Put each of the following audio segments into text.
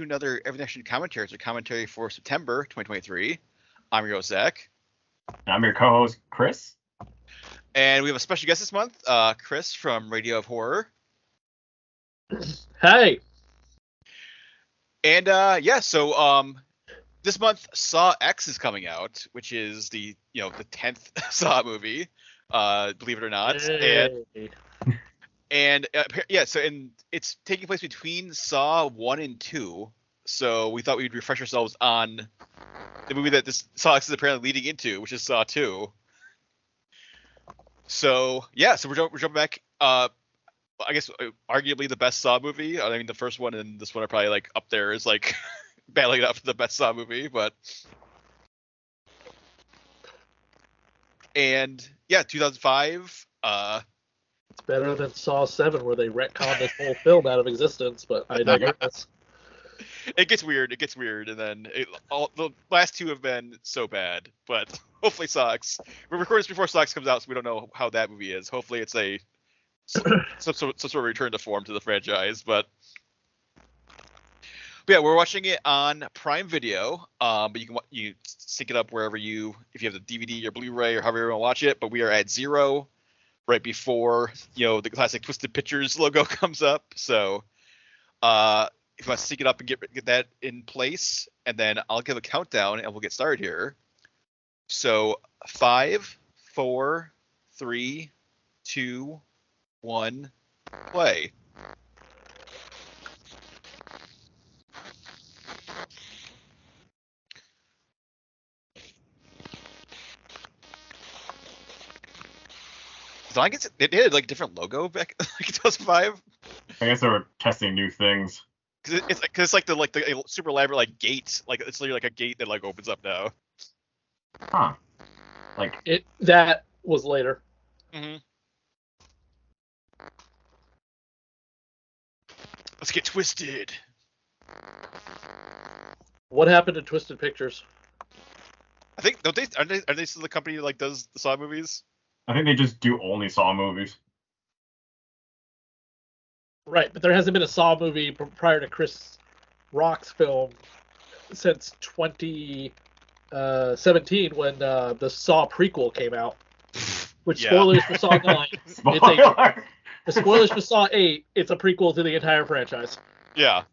and welcome to another Every Nation commentary. It's a commentary for September 2023. I'm your host, Zach. I'm your co-host, Chris. And we have a special guest this month, uh, Chris from Radio of Horror. Hey. And uh, yeah, so um, this month Saw X is coming out, which is the you know the tenth Saw movie, uh, believe it or not. Hey. And and uh, yeah, so and it's taking place between Saw one and two. So we thought we'd refresh ourselves on the movie that this Saw X is apparently leading into, which is Saw two. So yeah, so we're, we're jumping back. Uh, I guess uh, arguably the best Saw movie. I mean, the first one and this one are probably like up there is like battling it out for the best Saw movie, but. And yeah, 2005. Uh, better than Saw 7, where they retconned this whole film out of existence, but I digress. it gets weird. It gets weird, and then it, all the last two have been so bad. But hopefully, Saw X. We're recording this before Saw X comes out, so we don't know how that movie is. Hopefully, it's a some, some sort of return to form to the franchise. But, but yeah, we're watching it on Prime Video. Um, but you can you sync it up wherever you if you have the DVD or Blu-ray or however you want to watch it. But we are at zero right before you know the classic Twisted Pictures logo comes up. So. Uh, if I sync it up and get get that in place, and then I'll give a countdown and we'll get started here. So five, four, three, two, one, play. As long as it, it had like different logo back like 2005. I guess they were testing new things. Cause it- it's like, cause it's like the like the super elaborate like gate, like it's literally like a gate that like opens up now. Huh. Like, It That was later. Mm-hmm. Let's get twisted. What happened to Twisted Pictures? I think don't they are they are they still the company that like does the Saw movies? I think they just do only Saw movies. Right, but there hasn't been a Saw movie prior to Chris Rock's film since 2017 when uh, the Saw prequel came out. Which Yeah. spoilers for Saw 9. Spoiler. The spoilers for Saw 8, it's a prequel to the entire franchise. Yeah.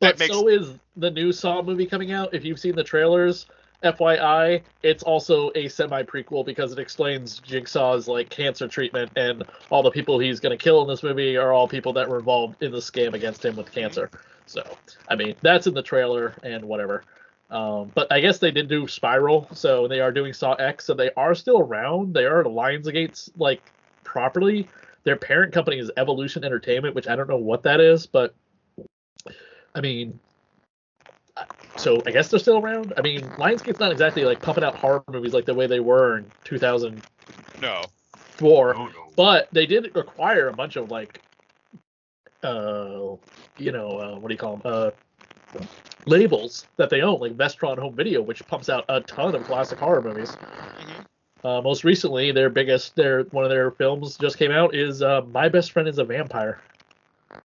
But That makes so is the new Saw movie coming out. If you've seen the trailers, FYI, it's also a semi prequel because it explains Jigsaw's like cancer treatment and all the people he's gonna kill in this movie are all people that were involved in the scam against him with cancer. So I mean that's in the trailer and whatever. Um, but I guess they did do Spiral, so they are doing Saw X, so they are still around. They are at Lionsgate's like properly. Their parent company is Evolution Entertainment, which I don't know what that is, but I mean, so I guess they're still around. I mean, Lionsgate's not exactly like pumping out horror movies like the way they were in 2004, no. Oh, no. but they did acquire a bunch of like, uh, you know, uh, what do you call them? Uh, labels that they own, like Vestron Home Video, which pumps out a ton of classic horror movies. Mm-hmm. Uh, most recently, their biggest, their one of their films just came out is uh, My Best Friend is a Vampire.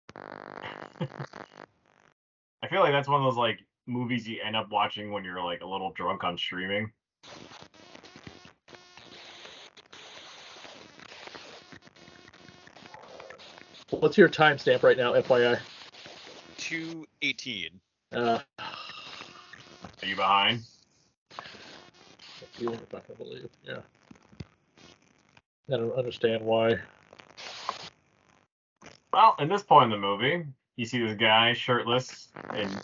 I feel like that's one of those like movies you end up watching when you're like a little drunk on streaming. What's your timestamp right now, FYI? Two eighteen. Uh, Are you behind? you if I believe, yeah. I don't understand why. Well, at this point in the movie, you see this guy shirtless and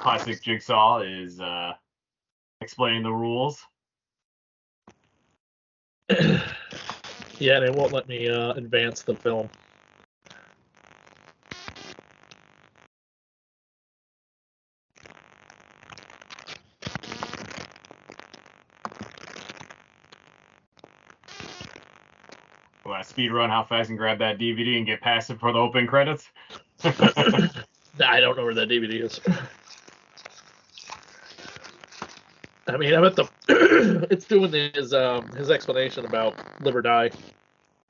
classic Jigsaw is uh explaining the rules. yeah, and it won't let me uh, advance the film. To speed run how fast and grab that DVD and get past it for the open credits? I don't know where that DVD is. I mean, I'm at the. it's doing his um his explanation about live or die.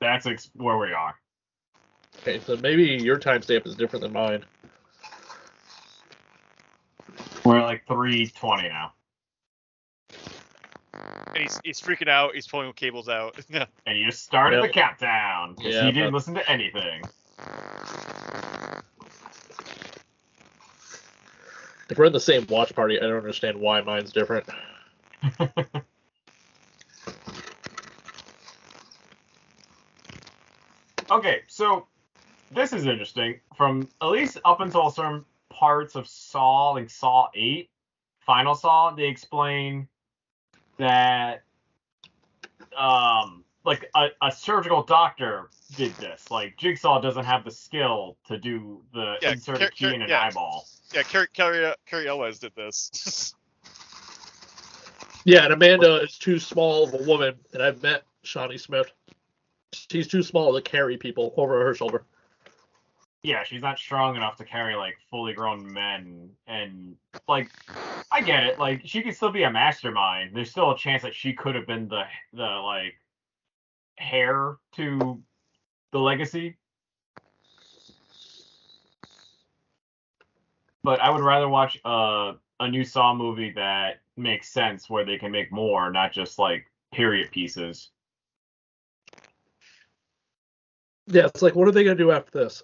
That's ex- where we are. Okay, so maybe your timestamp is different than mine. We're at like 320 now. And he's he's freaking out. He's pulling cables out. And you just started Yep. the countdown. 'cause Yeah, he didn't but- listen to anything. If we're in the same watch party, I don't understand why mine's different. Okay, so this is interesting. From at least up until certain parts of Saw, like Saw 8, Final Saw, they explain that um like a, a surgical doctor did this. Like Jigsaw doesn't have the skill to do the Yeah, insert a key in an yeah. eyeball. Yeah, Cary Cary Cary Elwes did this. Yeah, and Amanda is too small of a woman, and I've met Shawnee Smith. She's too small to carry people over her shoulder. yeah, she's not strong enough to carry like fully grown men. And like, I get it. Like, she could still be a mastermind. There's still a chance that she could have been the the like heir to the legacy. But I would rather watch uh, a new Saw movie that makes sense, where they can make more, not just like period pieces. Yeah, it's like, what are they gonna do after this?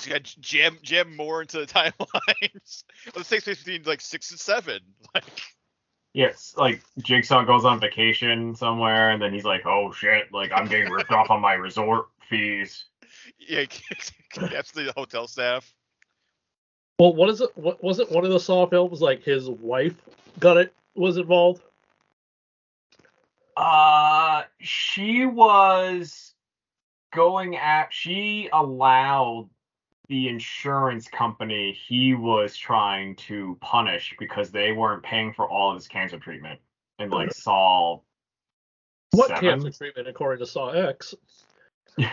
She got jam jam more into the timelines. well, this takes place between like six and seven. Like, Yes, like Jigsaw goes on vacation somewhere, and then he's like, "Oh shit! Like I'm getting ripped off on my resort fees." yeah, that's the hotel staff. well, what is it? What was it? One of the Saw films, like his wife got it, was involved. Uh, she was going at. She allowed the insurance company he was trying to punish because they weren't paying for all of his cancer treatment, and like Saw. What seven? cancer treatment, according to Saw X?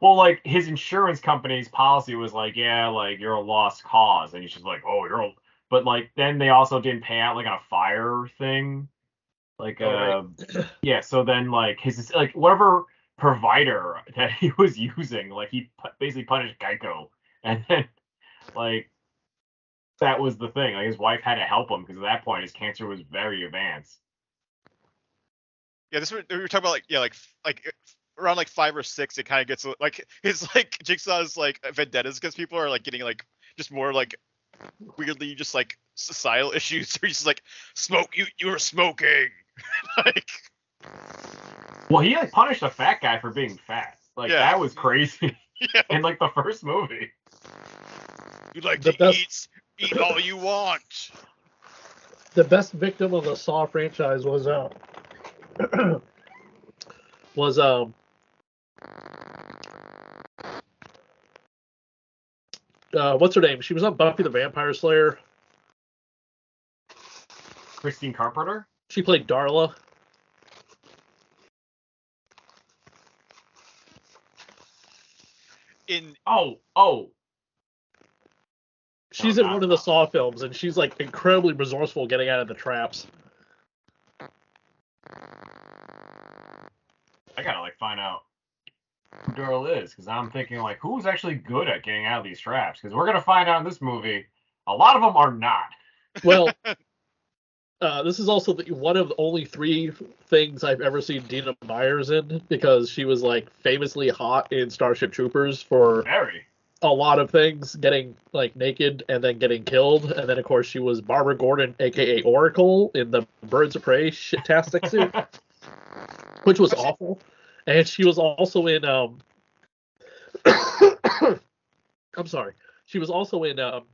Well, like his insurance company's policy was like, yeah, like you're a lost cause, and he's just like, oh, you're, a... but like then they also didn't pay out like on a fire thing, like Oh, uh, yeah. So then like his like whatever provider that he was using, like he pu- basically punished Geico, and then like that was the thing. Like his wife had to help him because at that point his cancer was very advanced. Yeah, this we were talking about like yeah, like like around like five or six, it kind of gets like his like Jigsaw's like vendettas because people are like getting like just more like weirdly just like societal issues. So he's just like smoke you you were smoking like Well, he like punished a fat guy for being fat. Like Yeah. that was crazy yeah in like the first movie. you like The to best- eat eat all you want. The best victim of the Saw franchise was uh was um uh what's her name? She was on Buffy the Vampire Slayer. Christine Carpenter. She played Darla. In Oh, oh, She's Oh, in not one of the Saw films, and she's like incredibly resourceful getting out of the traps. I gotta like find out Daryl is because I'm thinking like who's actually good at getting out of these traps because we're gonna find out in this movie a lot of them are not. Well, uh, this is also the, one of the only three things I've ever seen Dina Myers in because she was like famously hot in Starship Troopers for Very. a lot of things, getting like naked and then getting killed, and then of course she was Barbara Gordon, aka Oracle, in the Birds of Prey shit-tastic suit, which was awful, and she was also in um. I'm sorry. She was also in um.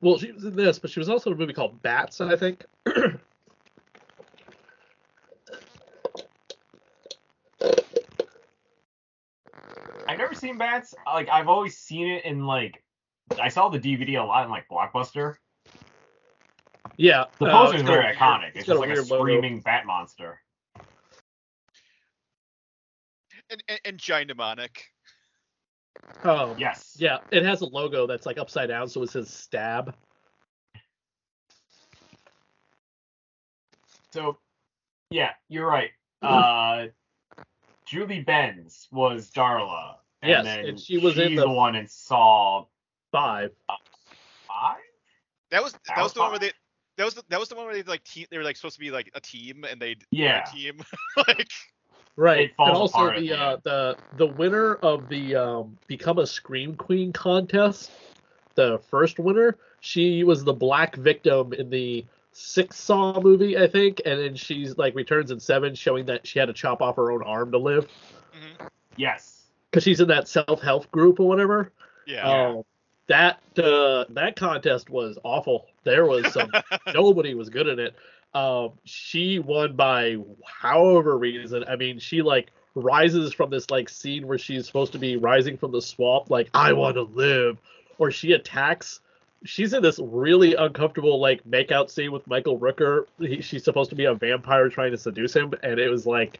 Well, she was in this, but she was also in a movie called Bats, I think. I've never seen bats. Like I've always seen it in like I saw the DVD a lot in like Blockbuster. Yeah, The uh, poster is very iconic. It's got just like a weird logo. screaming bat monster. And and, and giant demonic. Um, Yes. Yeah, it has a logo that's like upside down, so it says stab. So, yeah, you're right. Uh, Julie Benz was Darla. And Yes, then and she was in the- the one in Saw five. Five? That was that was the one where they that was the, that was the one where they like team they were like supposed to be like a team and they Yeah. a team like Right. It falls and also apart the the uh, the the winner of the um, become a scream queen contest, the first winner, she was the black victim in the sixth Saw movie, I think, and then she's like returns in seven, showing that she had to chop off her own arm to live mhm, Yes. because she's in that self help group or whatever. yeah. Um, that uh, that contest was awful. There was some nobody was good in it. Um, she won by however reason. I mean, she like rises from this like scene where she's supposed to be rising from the swamp, like I want to live, or she attacks. She's in this really uncomfortable like makeout scene with Michael Rooker. He, she's supposed to be a vampire trying to seduce him, and it was like,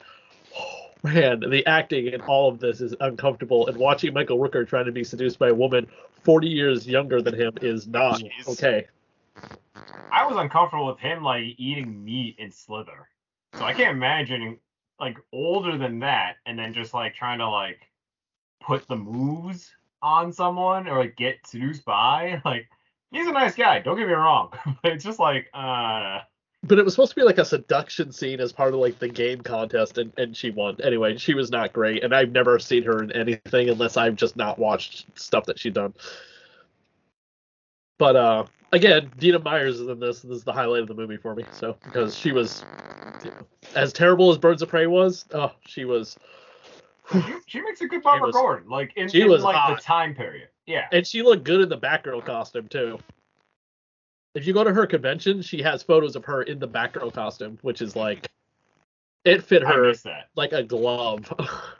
oh, man, the acting in all of this is uncomfortable. And watching Michael Rooker trying to be seduced by a woman 40 years younger than him is not Jeez. okay. I was uncomfortable with him like eating meat in Slither. So I can't imagine like older than that and then just like trying to like put the moves on someone or like get seduced by. Like he's a nice guy, don't get me wrong. but it's just like uh But it was supposed to be like a seduction scene as part of like the game contest, and, and she won. Anyway, she was not great, and I've never seen her in anything unless I've just not watched stuff that she's done. But uh, again, Dina Myers is in this. This is the highlight of the movie for me. So because she was you know, as terrible as Birds of Prey was, oh, she was, she, she makes a good Barbara Gordon, like in, she in was like hot. the time period. Yeah. and she looked good in the Batgirl costume too. If you go to her convention, she has photos of her in the Batgirl costume, which is like, it fit her like a glove.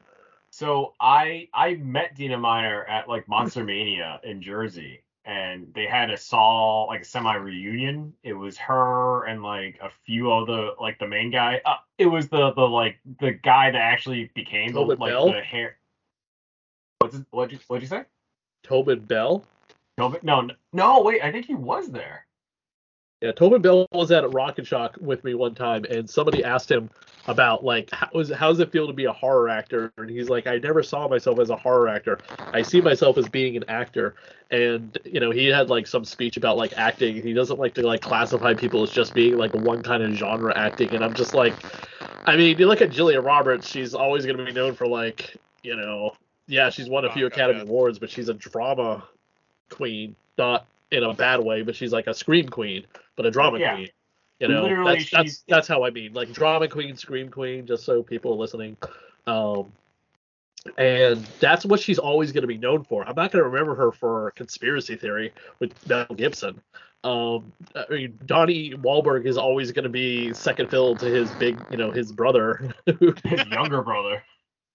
So I I met Dina Meyer at like Monster Mania in Jersey, and they had a Saw like a semi reunion. It was her and like a few of the like the main guy. Uh, it was the the like the guy that actually became the like Bell? the hair. What's what'd you what'd you say? Tobin Bell. No, no, no. Wait, I think he was there. Yeah, Tobin Bell was at Rock and Shock with me one time, and somebody asked him about like how is how does it feel to be a horror actor, and he's like, I never saw myself as a horror actor. I see myself as being an actor, and you know he had like some speech about like acting. He doesn't like to like classify people as just being like one kind of genre acting, and I'm just like, I mean, you look at Julia Roberts, she's always going to be known for like you know, yeah, she's won a few Oh, Academy. Awards, but she's a drama queen, not in a bad way, but she's like a scream queen, but a drama Yeah. queen. You know, Literally, that's that's that's how I mean, like drama queen, scream queen, just so people are listening. Um, and that's what she's always going to be known for. I'm not going to remember her for Conspiracy Theory with Mel Gibson. Um, I mean, Donnie Wahlberg is always going to be second fiddle to his big, you know, his brother, His younger brother.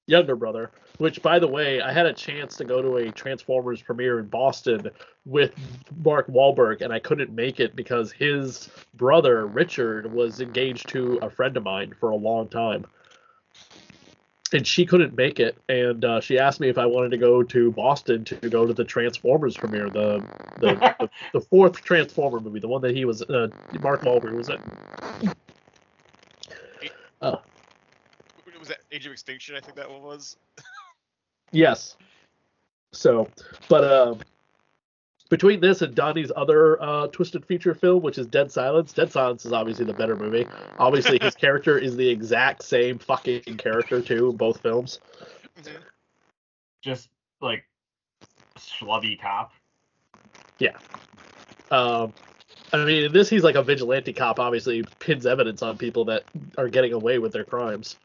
Younger brother. Which, by the way, I had a chance to go to a Transformers premiere in Boston with Mark Wahlberg, and I couldn't make it because his brother Richard was engaged to a friend of mine for a long time, and she couldn't make it. And uh, she asked me if I wanted to go to Boston to go to the Transformers premiere, the the, the, the fourth Transformer movie, the one that he was uh, Mark Wahlberg was in. Was that Age of Extinction? I think that one was. Yes. So, but um, between this and Donnie's other uh, twisted feature film, which is Dead Silence, Dead Silence is obviously the better movie. Obviously, his character is the exact same fucking character too, in both films. Mhm. Just like schlubby cop. Yeah. Um, I mean, in this he's like a vigilante cop. Obviously, pins evidence on people that are getting away with their crimes.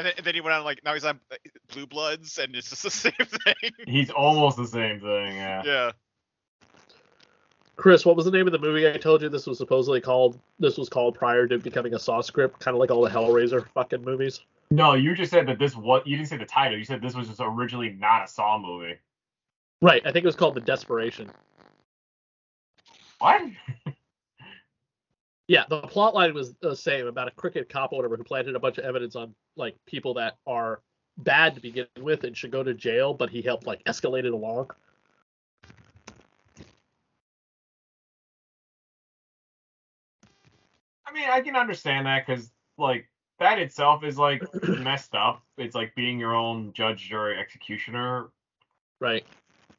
And then, and then he went on like now he's on uh, Blue Bloods, and it's just the same thing. He's almost the same thing. Yeah. yeah. Chris, what was the name of the movie I told you this was supposedly called? This was called prior to becoming a Saw script, kind of like all the Hellraiser fucking movies. No, you just said that this was. you didn't say the title. You said this was just originally not a Saw movie. Right, I think it was called The Desperation. What? Yeah, the plot line was the same about a cricket cop or whatever who planted a bunch of evidence on like people that are bad to begin with and should go to jail, but he helped like escalate it along. I mean, I can understand that because like that itself is like messed up. It's like being your own judge, jury, executioner. Right.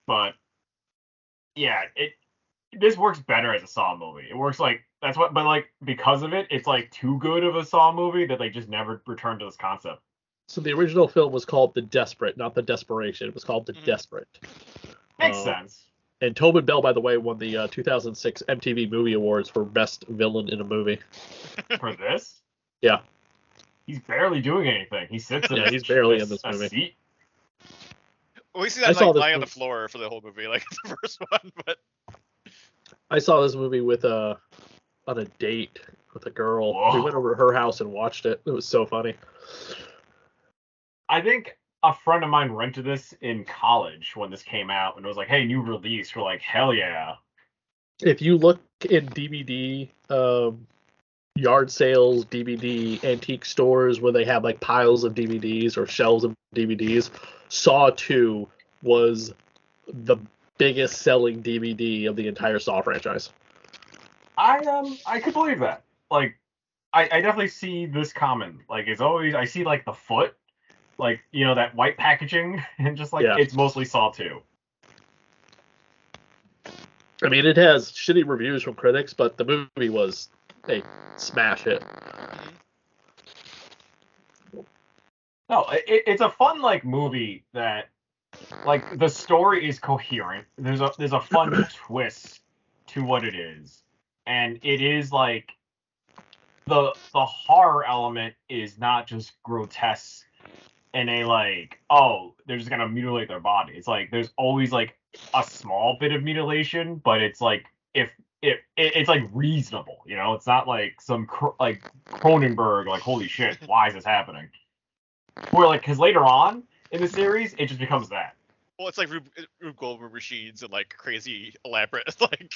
But yeah, it this works better as a Saw movie. It works like that's what, but like because of it, it's like too good of a Saw movie that they just never returned to this concept. So the original film was called The Desperate, not The Desperation. It was called The Mhm. Desperate. Makes Uh, sense. And Tobin Bell, by the way, won the uh, 2006 MTV Movie Awards for Best Villain in a Movie. For this, Yeah. he's barely doing anything. He sits in Yeah, a, he's barely a- in this a movie. seat. We see I that saw like this lying on the floor for the whole movie, like the first one. But I saw this movie with uh, on a date with a girl. We went over to her house and watched it. It was so funny. I think a friend of mine rented this in college when this came out, and it was like, "Hey, new release." We're like, "Hell yeah!" If you look in DVD um, yard sales, DVD antique stores where they have like piles of DVDs or shelves of DVDs, Saw 2 was the biggest selling DVD of the entire Saw franchise. I um I could believe that. Like, I, I definitely see this common. Like, it's always I see like the foot, like you know that white packaging, and just like Yeah. it's mostly Saw two. I mean, it has shitty reviews from critics, but the movie was a smash hit. No, it, it's a fun like movie that, like the story is coherent. There's a there's a fun twist to what it is, and it is like the the horror element is not just grotesque and a like oh they're just gonna mutilate their body. It's like there's always like a small bit of mutilation, but it's like if it, it it's like reasonable, you know. It's not like some cr- like Cronenberg like holy shit, why is this happening? Where like because later on in the series it just becomes that. well, it's like Rube, uh, Rube Goldberg machines and like crazy elaborate like.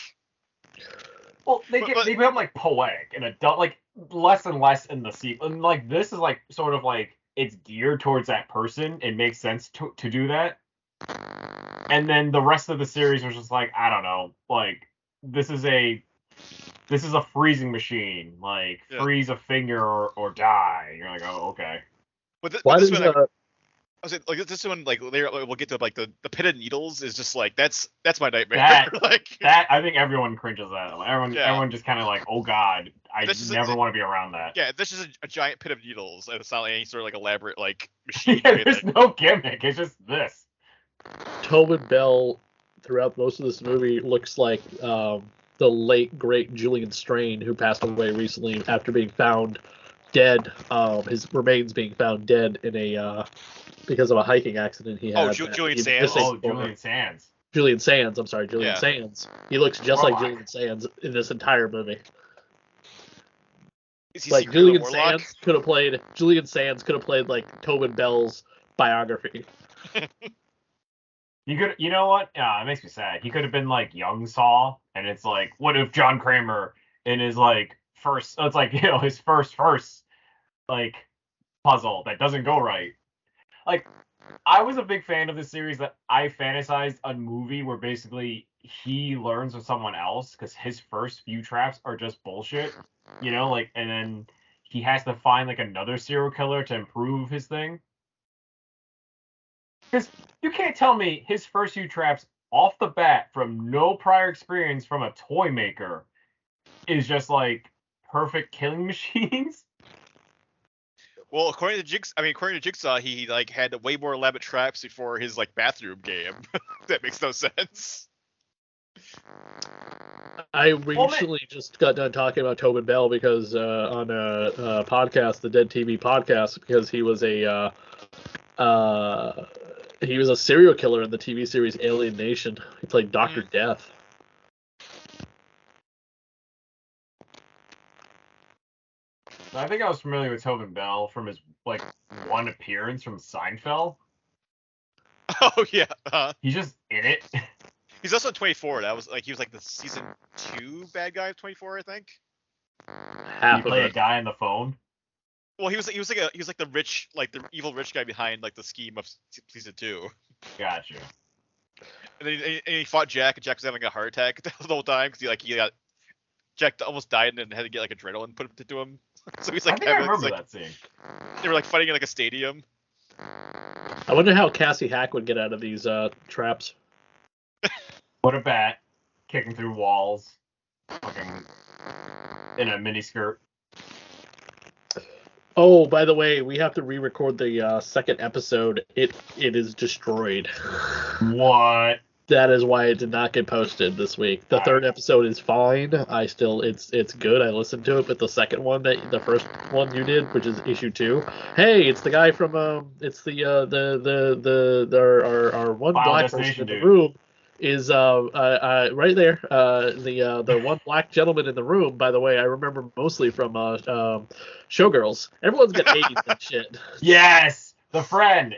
Well, they But- get but- they become like poetic and adult, like less and less in the sequel. And like this is like sort of like it's geared towards that person. It makes sense to to do that. And then the rest of the series was just like I don't know, like this is a this is a freezing machine. Like Yeah. freeze a finger or, or die. And you're like, oh okay. But, th- Why but this does one, uh, I was like, like this one, like later we'll get to like the the pit of needles is just like that's that's my nightmare. That- like That I think everyone cringes at. Like, everyone Yeah. everyone just kind of like, oh god, I This is a- never want to be around that. yeah, this is a, a giant pit of needles, and it's not any sort of like elaborate like machine. Yeah, there's no gimmick. It's just this. Tobin Bell throughout most of this movie looks like um, the late great Julian Strain, who passed away recently after being found dead. Um, his remains being found dead in a uh, because of a hiking accident he had. Oh, Ju- Julian Sands. Oh, Julian Sands. Julian Sands. I'm sorry, Julian Yeah. Sands. He looks just like Julian Sands in this entire movie. Is he Like Julian? Sands could have played. Julian Sands could have played like Tobin Bell's biography. You could, you know what? Yeah, it makes me sad. He could have been like young Saw, and it's like, what if John Kramer in his like first? It's like you know his first first like puzzle that doesn't go right. Like, I was a big fan of this series that I fantasized a movie where basically he learns with someone else because his first few traps are just bullshit, you know, like, and then he has to find like another serial killer to improve his thing. Because you can't tell me his first few traps off the bat from no prior experience from a toy maker is just like perfect killing machines. Well, according to Jigs, I mean, according to Jigsaw, he like had way more elaborate traps before his like bathroom game. that makes no sense. I man- recently just got done talking about Tobin Bell because uh, on a, a podcast, the Dead TV podcast, because he was a uh, uh, he was a serial killer in the TV series Alien Nation. He played Doctor Death. I think I was familiar with Tobin Bell from his like one appearance from Seinfeld. Oh yeah, uh, He's just in it. he's also in 24. That was like he was like the season two bad guy of 24, I think. he Half of played a guy on the phone. Well, he was he was like a he was like the rich like the evil rich guy behind like the scheme of se- season two. Gotcha. And then he, and he fought Jack, and Jack was having a heart attack the whole time because he like he got Jack almost died and then had to get like adrenaline put into him. so he's I like, think I having, remember like that scene. they were like fighting in like a stadium. I wonder how Cassie Hack would get out of these uh, traps. What a bat. kicking through walls, fucking in a miniskirt. Oh, by the way, we have to re-record the uh, second episode. It it is destroyed. What? That is why it did not get posted this week. The third episode is fine. I still it's it's good. I listened to it, but the second one that the first one you did, which is issue two. Hey, it's the guy from um, it's the uh the the the, the our, our our one black person in the dude. room is uh, uh, uh right there. Uh, the uh the one black gentleman in the room. By the way, I remember mostly from uh um, Showgirls. Everyone's got AIDS and shit. Yes, the friend.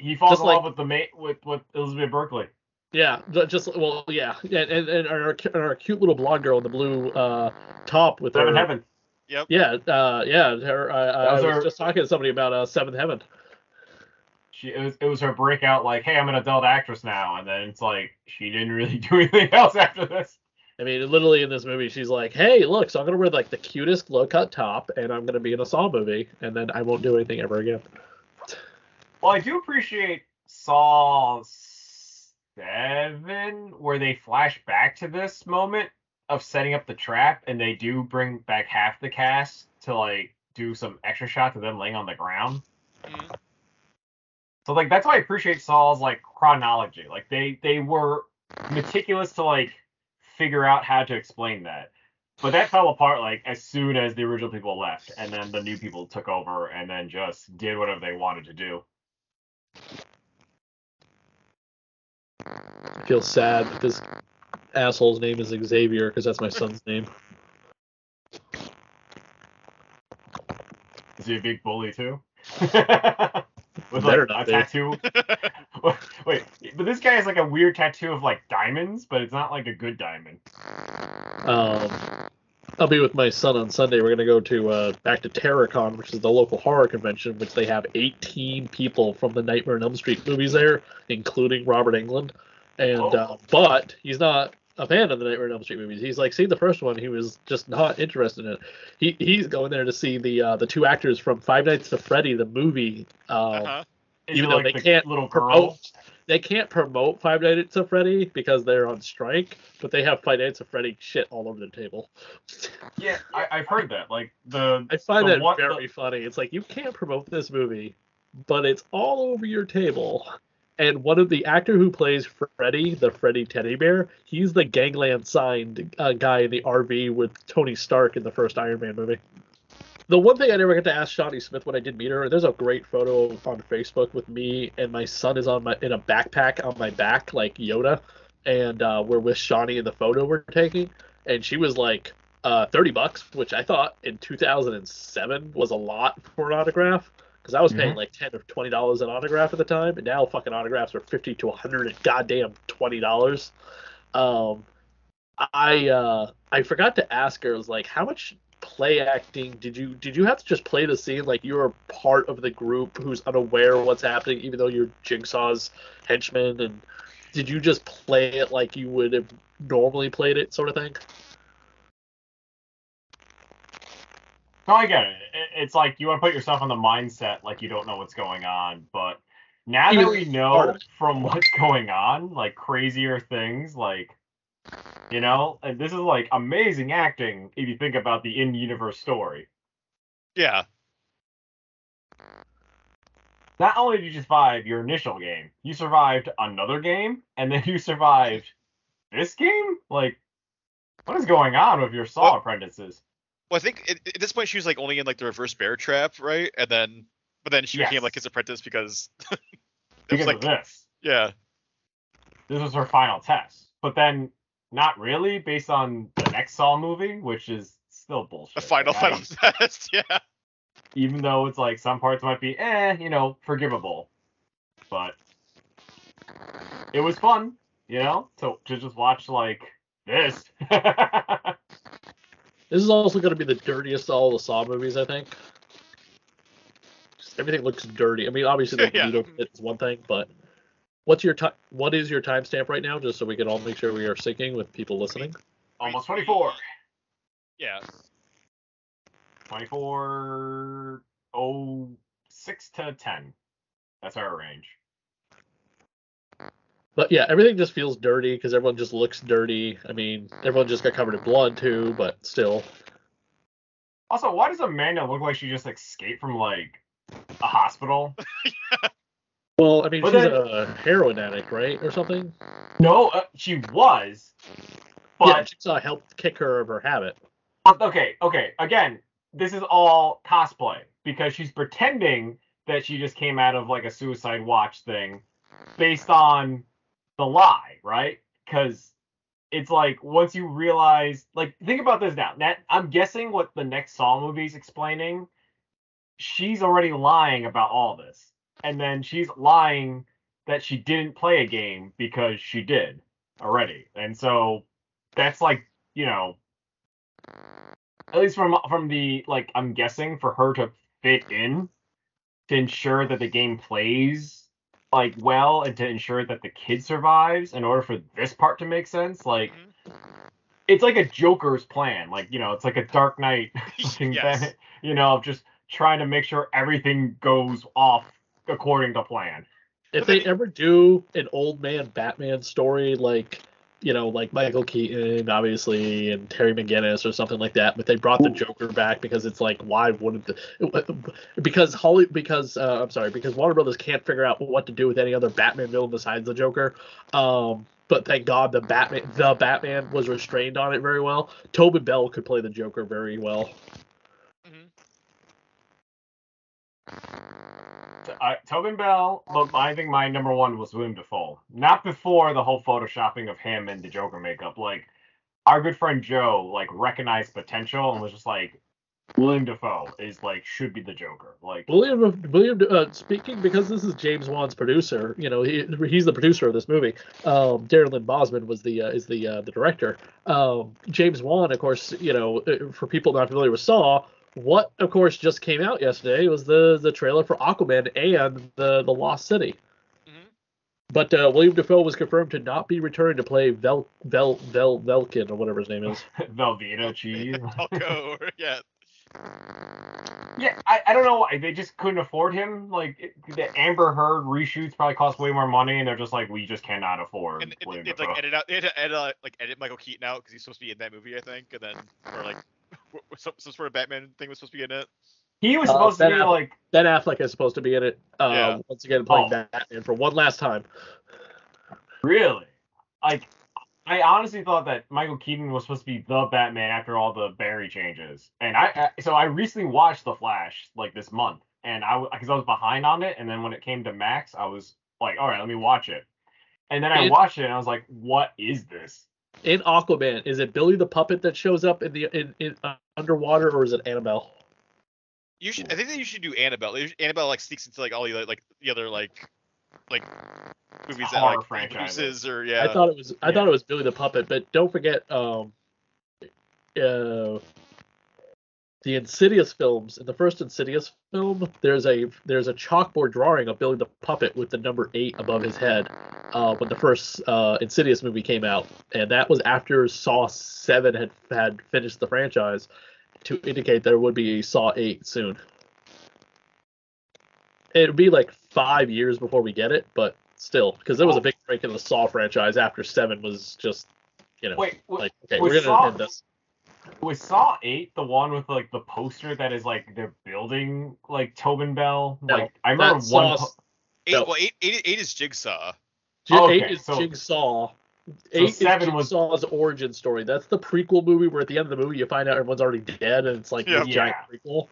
He falls Just in like- love with the mate with with Elizabeth Berkley. Yeah, just well, yeah, yeah, and, and our, our cute little blonde girl in the blue uh, top with Seven her. Heaven. Yeah, uh, yeah. Her, uh, I was was her- just talking to somebody about uh, Seventh Heaven. She it was it was her breakout like, hey, I'm an adult actress now, and then it's like she didn't really do anything else after this. I mean, literally in this movie, she's like, "Hey, look, so I'm gonna wear like the cutest low cut top, and I'm gonna be in a Saw movie, and then I won't do anything ever again." Well, I do appreciate Saw Seven, where they flash back to this moment of setting up the trap, and they do bring back half the cast to like do some extra shots of them laying on the ground. Mhm. So like that's why I appreciate Saw's like chronology. Like they they were meticulous to like figure out how to explain that. But that fell apart like as soon as the original people left, and then the new people took over and then just did whatever they wanted to do. I feel sad that this asshole's name is Xavier because that's my son's name. Is he a big bully too? With Better like not a be. tattoo. Wait, but this guy has like a weird tattoo of like diamonds, but it's not like a good diamond. Um, I'll be with my son on Sunday. We're gonna go to uh, back to TerrorCon, which is the local horror convention, which they have 18 people from the Nightmare on Elm Street movies there, including Robert Englund. And Oh. uh, but he's not a fan of the Nightmare on Elm Street movies. He's like seen the first one, he was just not interested in it. He he's going there to see the uh, the two actors from Five Nights at Freddy, the movie. Um, Uh-huh. Even though like they the can't little girl? promote they can't promote Five Nights at Freddy because they're on strike, but they have Five Nights at Freddy shit all over the table. Yeah, I, I've heard that. Like the I find the that one- very funny. It's like you can't promote this movie, but it's all over your table. And one of the actor who plays Freddy, the Freddy teddy bear, he's the gangland signed uh, guy in the RV with Tony Stark in the first Iron Man movie. The one thing I never got to ask Shawnee Smith when I did meet her, there's a great photo on Facebook with me and my son is on my in a backpack on my back like Yoda, and uh, we're with Shawnee in the photo we're taking, and she was like, uh, 30 bucks, which I thought in 2007 was a lot for an autograph because I was paying Mhm. like 10 or 20 dollars an autograph at the time, and now fucking autographs are 50 to 100 and goddamn 20 dollars. Um, I uh, I forgot to ask her. I was like, how much play acting did you did you have to just play the scene like you were part of the group who's unaware of what's happening, even though you're Jigsaw's henchman, and did you just play it like you would have normally played it, sort of thing? No, I get it. It- It's like you want to put yourself in the mindset like you don't know what's going on, but now that we know from what's going on, like crazier things, like you know, and this is like amazing acting if you think about the in-universe story. Yeah. Not only did you survive your initial game, you survived another game, and then you survived this game. Like, what is going on with your Saw Well- apprentices? Well, I think at, at this point she was like only in like the reverse bear trap, right? And then, but then she became like his apprentice because it was Because like, of this. yeah, this was her final test. But then, not really, based on the next Saw movie, which is still bullshit. a final Like, I- final test. Yeah. Even though it's like some parts might be, eh, you know, forgivable. But it was fun, you know, to to just watch like this. This is also going to be the dirtiest of all the Saw movies, I think. Just everything looks dirty. I mean, obviously the Yeah. needle fit is one thing, but what's your time? What is your timestamp right now? Just so we can all make sure we are syncing with people listening. Almost 24. Yeah. 24 oh, 6 to 10. That's our range. But yeah, everything just feels dirty because everyone just looks dirty. I mean, everyone just got covered in blood too, but still. Also, why does Amanda look like she just escaped from like a hospital? Well, I mean, But she's then- a heroin addict, right, or something. No, uh, she was. But yeah, Jigsaw helped kick her of her habit. Okay, okay. Again, this is all cosplay because she's pretending that she just came out of like a suicide watch thing based on the lie, right? Because it's like once you realize, like, think about this now. That I'm guessing what the next Saw movie is explaining. She's already lying about all this, and then she's lying that she didn't play a game because she did already, and so that's like you know at least from from the like I'm guessing for her to fit in to ensure that the game plays like well and to ensure that the kid survives in order for this part to make sense like mm-hmm. it's like a joker's plan like you know it's like a dark knight Yes. thing, you know of just trying to make sure everything goes off according to plan If they ever do an old man Batman story, like you know, like Michael Keaton, obviously, and Terry McGinnis or something like that, but they brought the Joker back because it's like, why wouldn't the? Because Holly, because uh, I'm sorry, because Warner Brothers can't figure out what to do with any other Batman villain besides the Joker. Um, but thank God the Batman, the Batman was restrained on it very well. Tobin Bell could play the Joker very well. Uh, Tobin Bell, but I think my number one was William Dafoe. Not before the whole photoshopping of him and the Joker makeup. Like our good friend Joe, like recognized potential and was just like, William Dafoe is like should be the Joker. Like William, William, uh, speaking because this is James Wan's producer. You know, he he's the producer of this movie. Um, Darren Lynn Bousman was the uh, is the uh, the director. Um, James Wan, of course, you know, uh, for people not familiar with Saw, what of course just came out yesterday was the the trailer for Aquaman and the the Lost City. Mhm. But uh, William Dafoe was confirmed to not be returning to play Vel Vel Vel Velkin or whatever his name is. Velveeta cheese. I'll yeah. yeah, I, I don't know why they just couldn't afford him. Like it, the Amber Heard reshoots probably cost way more money, and they're just like, we just cannot afford And, and William they'd like edit out, they had to edit, uh, like edit Michael Keaton out because he's supposed to be in that movie, I think, and then or like w- w- some, some sort of Batman thing was supposed to be in it. he was Uh, supposed to be Affleck. like Ben Affleck is supposed to be in it. Uh, Yeah. Once again, playing Oh. Batman for one last time. Really? Like, I honestly thought that Michael Keaton was supposed to be the Batman after all the Barry changes. And I, I so I recently watched The Flash like this month, and I because I was behind on it, and then when it came to Max, I was like, all right, let me watch it. And then I watched it, and I was like, what is this? In Aquaman, is it Billy the puppet that shows up in the in, in uh, underwater, or is it Annabelle? You should. I think that you should do Annabelle. You Annabelle like sneaks into like all the other, like the other like like movies that like franchises. or yeah. I thought it was I Yeah. thought it was Billy the puppet, but don't forget um uh the Insidious films. In the first Insidious film, there's a there's a chalkboard drawing of Billy the puppet with the number eight above his head. Uh, when the first uh, Insidious movie came out, and that was after Saw Seven had had finished the franchise, to indicate there would be a Saw Eight soon. It'd be like five years before we get it, but still, because there was a big break in the Saw franchise after Seven was just, you know, Wait, like okay, we're gonna Saw- end this. Was Saw Eight the one with like the poster that is like they're building like Tobin Bell? No, like I remember one. Po- eight, no. well, eight, eight, eight is Jigsaw. J- Okay, eight is so- Jigsaw. Eight seven is was- Jigsaw's origin story. That's the prequel movie where at the end of the movie you find out everyone's already dead and it's like Yeah. this giant prequel.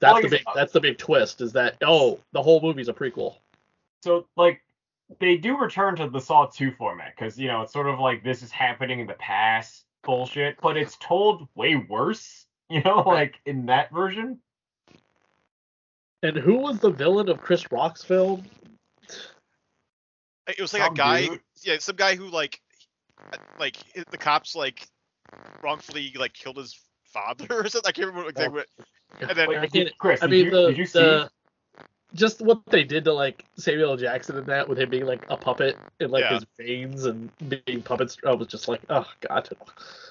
That's Well, the big. Uh, that's the big twist. Is that oh the whole movie's a prequel. so like they do return to the Saw 2 format because you know it's sort of like this is happening in the past bullshit, but it's told way worse. You know, like in that version. And who was the villain of Chris Rock's film? It was like Some a guy, dude. yeah, some guy who like, like the cops like wrongfully like killed his father or something. I can't remember exactly what. Oh. And then Wait, I can't- Chris, I mean you, the you the just what they did to like Samuel Jackson in that, with him being like a puppet in like Yeah. his veins and being puppets, I was just like, oh god.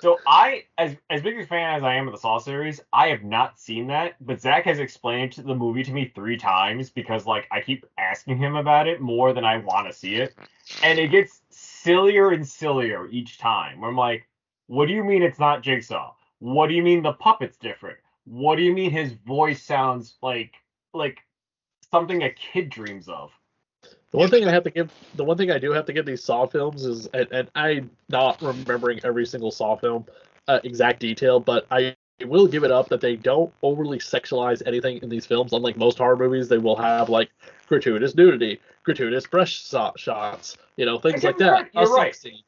So I, as as big a fan as I am of the Saw series, I have not seen that. But Zach has explained the movie to me three times because like I keep asking him about it more than I want to see it, and it gets sillier and sillier each time. Where I'm like, what do you mean it's not Jigsaw? What do you mean the puppet's different? What do you mean his voice sounds like like something a kid dreams of? The one thing I have to give, the one thing I do have to give these Saw films is, and, and I'm not remembering every single Saw film uh, exact detail, but I will give it up that they don't overly sexualize anything in these films. Unlike most horror movies, they will have like gratuitous nudity, gratuitous breast shots, you know, things like that. right, you're A sex right. scene.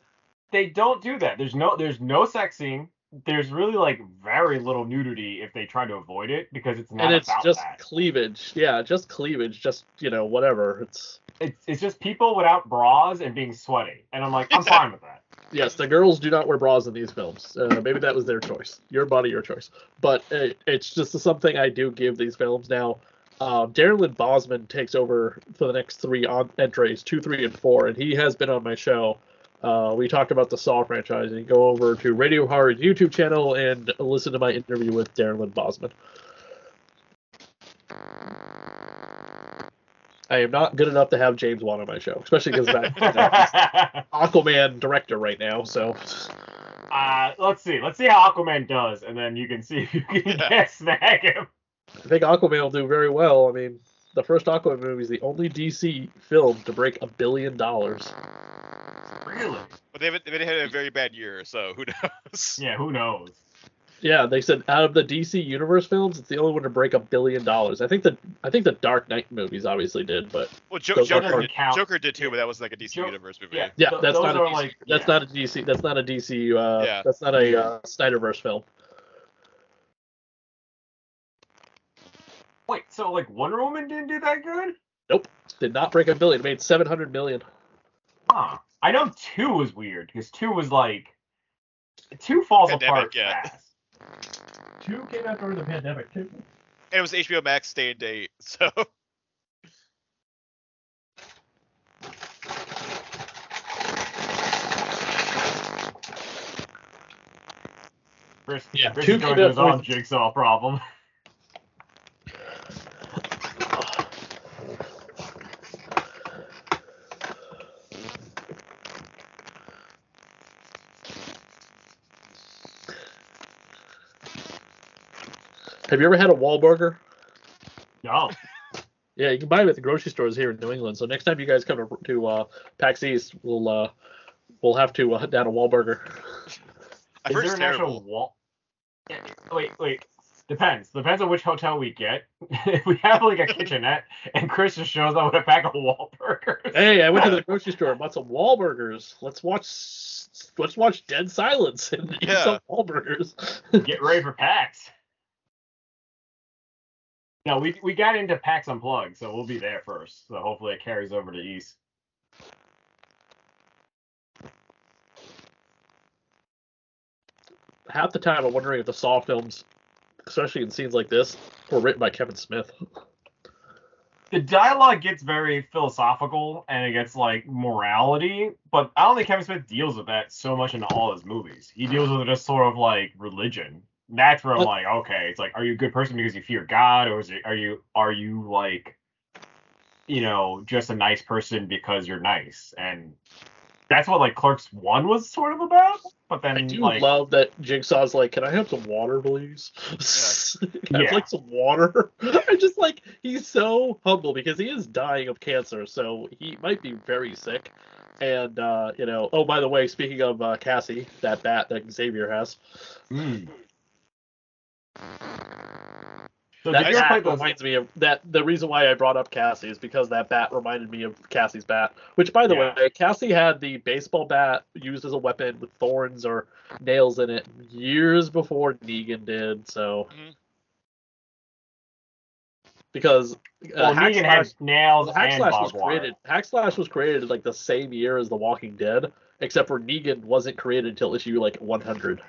they don't do that. There's no there's no sex scene. There's really like very little nudity if they try to avoid it because it's not and it's just that. cleavage. Yeah, just cleavage. Just you know, whatever. It's It's it's just people without bras and being sweaty, and I'm like I'm fine with that. yes, the girls do not wear bras in these films. Uh, maybe that was their choice. Your body, your choice. But it, it's just something I do give these films now. Um, Darren Lynn Bousman takes over for the next three on entries, two, three, and four, and he has been on my show. Uh, we talked about the Saw franchise, and you go over to Radio Horror's YouTube channel and listen to my interview with Darren Lynn Bousman. I am not good enough to have James Wan on my show, especially because I'm Aquaman director right now. So uh, let's see. Let's see how Aquaman does, and then you can see if you can Yeah. snag him. I think Aquaman will do very well. I mean, the first Aquaman movie is the only DC film to break a billion dollars. Really? But they've they've had a very bad year, so who knows? Yeah. Who knows? Yeah, they said out of the DC Universe films, it's the only one to break a billion dollars. I think the I think the Dark Knight movies obviously did, but Well, jo- Joker, did, count. Joker did too, but that was like a DC Jo- Universe movie. Yeah. yeah, that's not a DC, like- that's yeah. not a DC that's not a DC uh Yeah. that's not a uh, Snyderverse film. Wait. So like Wonder Woman didn't do that good? Nope, did not break a billion. It made seven hundred million. Huh. I know two was weird because two was like two falls Pandemic, apart yeah. fast. Two came out during the pandemic too. And it was HBO Max stay and date, so Chris, Yeah, Chris two is going came out his own jigsaw problem. you ever had a Wahlburger? No. Yeah, you can buy them at the grocery stores here in New England. So next time you guys come to, to uh, PAX East, we'll uh, we'll have to uh, hunt down a Wahlburger. I've Is heard there it's an actual terrible. wall? Yeah, Wait, wait. Depends. Depends on which hotel we get. if we have like a kitchenette and Chris just shows up with a pack of Wahlburgers. Hey, I went to the grocery store and bought some Wahlburgers. Let's watch let's watch Dead Silence and eat some Wahlburgers. Get ready for PAX. No, we we got into PAX Unplugged, so we'll be there first. So hopefully it carries over to East. Half the time, I'm wondering if the Saw films, especially in scenes like this, were written by Kevin Smith. the dialogue gets very philosophical and it gets like morality, but I don't think Kevin Smith deals with that so much in all his movies. He deals with it just sort of like religion. That's where I'm But- like, okay, it's like, are you a good person because you fear God, or is it are you are you like, you know, just a nice person because you're nice? And that's what like Clerks One was sort of about. But then I do like, love that Jigsaw's like, "Can I have some water, please?" Can I have Yeah. like some water. I just like he's so humble because he is dying of cancer, so he might be very sick. And uh, you know, oh by the way, speaking of uh, Cassie, that bat that Xavier has, mm. So that did you ever play bat reminds me of that. The reason why I brought up Cassie is because that bat reminded me of Cassie's bat. Which, by the Yeah. way, Cassie had the baseball bat used as a weapon with thorns or nails in it years before Negan did. So, Mhm. because uh, Well, Hack Negan had Slash- nails well, Hack and Slash was barbed created. Hack Slash was created like the same year as The Walking Dead, except for Negan wasn't created until issue like 100.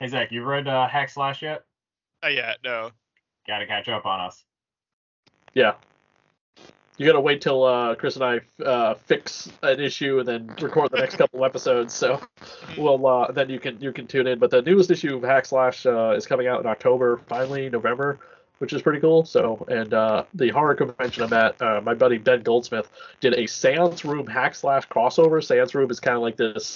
Hey Zach, you read uh, Hack Slash yet? Oh yeah, no. Got to catch up on us. Yeah. You gotta wait till uh, Chris and I uh, fix an issue and then record the next couple episodes. So we'll uh, then you can you can tune in. But the newest issue of Hack Slash uh, is coming out in October, finally November, which is pretty cool. So and uh, the horror convention I'm at, uh, my buddy Ben Goldsmith did a Seance Room Hack Slash crossover. Seance Room is kind of like this.